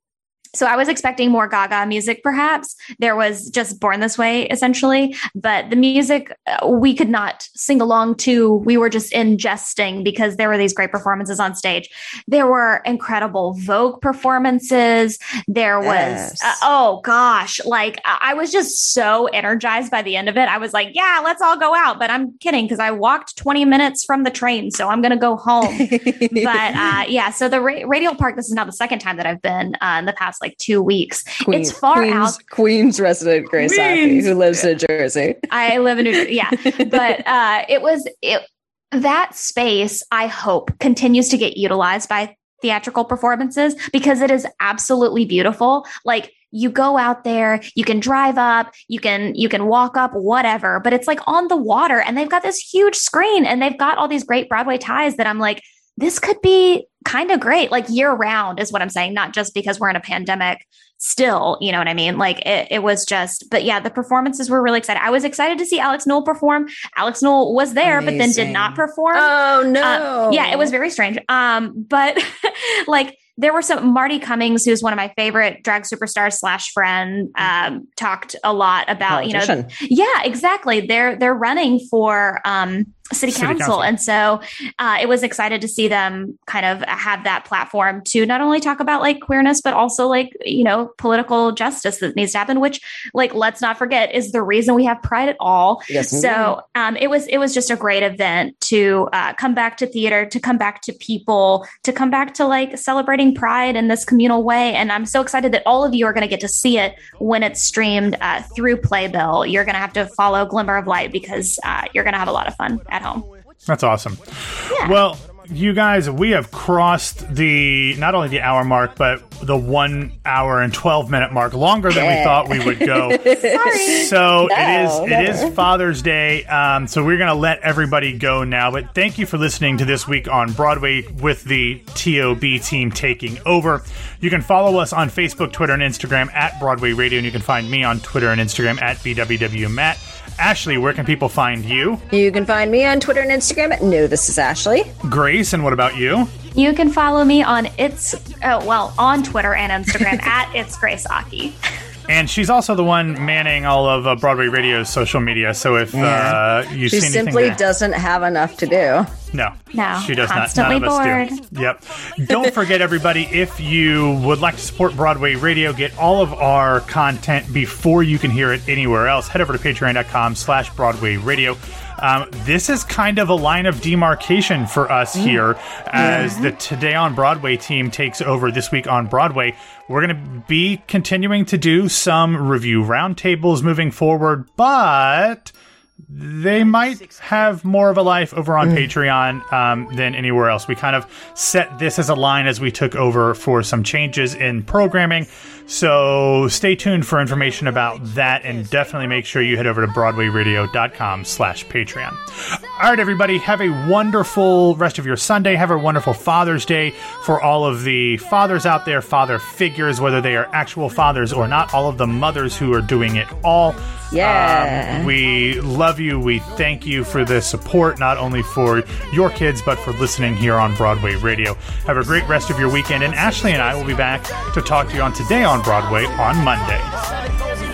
Speaker 5: So I was expecting more Gaga music, perhaps. There was just Born This Way, essentially, but the music uh, we could not sing along to. We were just ingesting because there were these great performances on stage. There were incredible Vogue performances. There was,
Speaker 4: Yes.
Speaker 5: uh, oh gosh, like I I was just so energized by the end of it. I was like, yeah, let's all go out. But I'm kidding because I walked 20 minutes from the train, so I'm going to go home but uh, yeah, so the ra- Radial Park. This is now the second time that I've been uh, in the past like two weeks. It's far
Speaker 4: Queens,
Speaker 5: out.
Speaker 4: Queens resident Grace
Speaker 5: Queens.
Speaker 4: who lives in Jersey.
Speaker 5: I live in New Jersey. Yeah, but uh, it was it that space. I hope continues to get utilized by theatrical performances because it is absolutely beautiful. Like you go out there, you can drive up, you can you can walk up, whatever. But it's like on the water, and they've got this huge screen, and they've got all these great Broadway ties that I'm like, this could be kind of great, like year round, is what I'm saying, not just because we're in a pandemic. Still, you know what I mean? Like it, it was just, but yeah, the performances were really excited. I was excited to see Alex Newell perform. Alex Newell was there, but then did not perform.
Speaker 4: Oh no!
Speaker 5: Uh, yeah, it was very strange. Um, but like there were some Marti Cummings, who's one of my favorite drag superstars slash friend, um, talked a lot about you know, yeah, exactly. They're they're running for um, city,
Speaker 3: City
Speaker 5: council,
Speaker 3: council.
Speaker 5: and so uh, it was excited to see them kind of have that platform to not only talk about like queerness, but also like you know political justice that needs to happen. Which, like, let's not forget, is the reason we have Pride at all.
Speaker 4: Yes,
Speaker 5: So um, it was it was just a great event to uh, come back to theater, to come back to people, to come back to like celebrating Pride in this communal way. And I'm so excited that all of you are going to get to see it when it's streamed uh, through Playbill. You're going to have to follow Glimmer of Light because uh, you're going to have a lot of fun at home.
Speaker 3: That's awesome.
Speaker 5: Yeah.
Speaker 3: Well, you guys, we have crossed the not only the hour mark, but the one hour and twelve minute mark, longer than we thought we would go.
Speaker 5: Sorry.
Speaker 3: So it is
Speaker 4: No,
Speaker 3: it is Father's Day. Um, so we're gonna let everybody go now. But thank you for listening to this week on Broadway with the TOB team taking over. You can follow us on Facebook, Twitter, and Instagram at Broadway Radio, and you can find me on Twitter and Instagram at BWW Matt. Ashley, where can people find you?
Speaker 4: You can find me on Twitter and Instagram at No This Is Ashley.
Speaker 3: Grace, and what about you?
Speaker 5: You can follow me on it's uh, well on Twitter and Instagram at it's Grace Aki.
Speaker 3: And she's also the one manning all of uh, Broadway Radio's social media. So if uh, you
Speaker 4: She
Speaker 3: see anything
Speaker 4: simply
Speaker 3: there-
Speaker 4: doesn't have enough to do.
Speaker 3: no,
Speaker 5: No,
Speaker 3: she does not.
Speaker 5: constantly
Speaker 3: None of us do. Yep. Don't forget, everybody, if you would like to support Broadway Radio, get all of our content before you can hear it anywhere else. Head over to Patreon.com/slash Broadway Radio. Um, this is kind of a line of demarcation for us here as the Today on Broadway team takes over this week on Broadway. We're going to be continuing to do some review roundtables moving forward, but they might have more of a life over on Patreon um, than anywhere else. We kind of set this as a line as we took over for some changes in programming. So stay tuned for information about that and definitely make sure you head over to broadwayradio.com slash Patreon. All right, everybody, have a wonderful rest of your Sunday. Have a wonderful Father's Day for all of the fathers out there, father figures, whether they are actual fathers or not, all of the mothers who are doing it all.
Speaker 4: Yeah.
Speaker 3: Um, we love you. We thank you for the support, not only for your kids, but for listening here on Broadway Radio. Have a great rest of your weekend. And Ashley and I will be back to talk to you on Today on Broadway on Monday.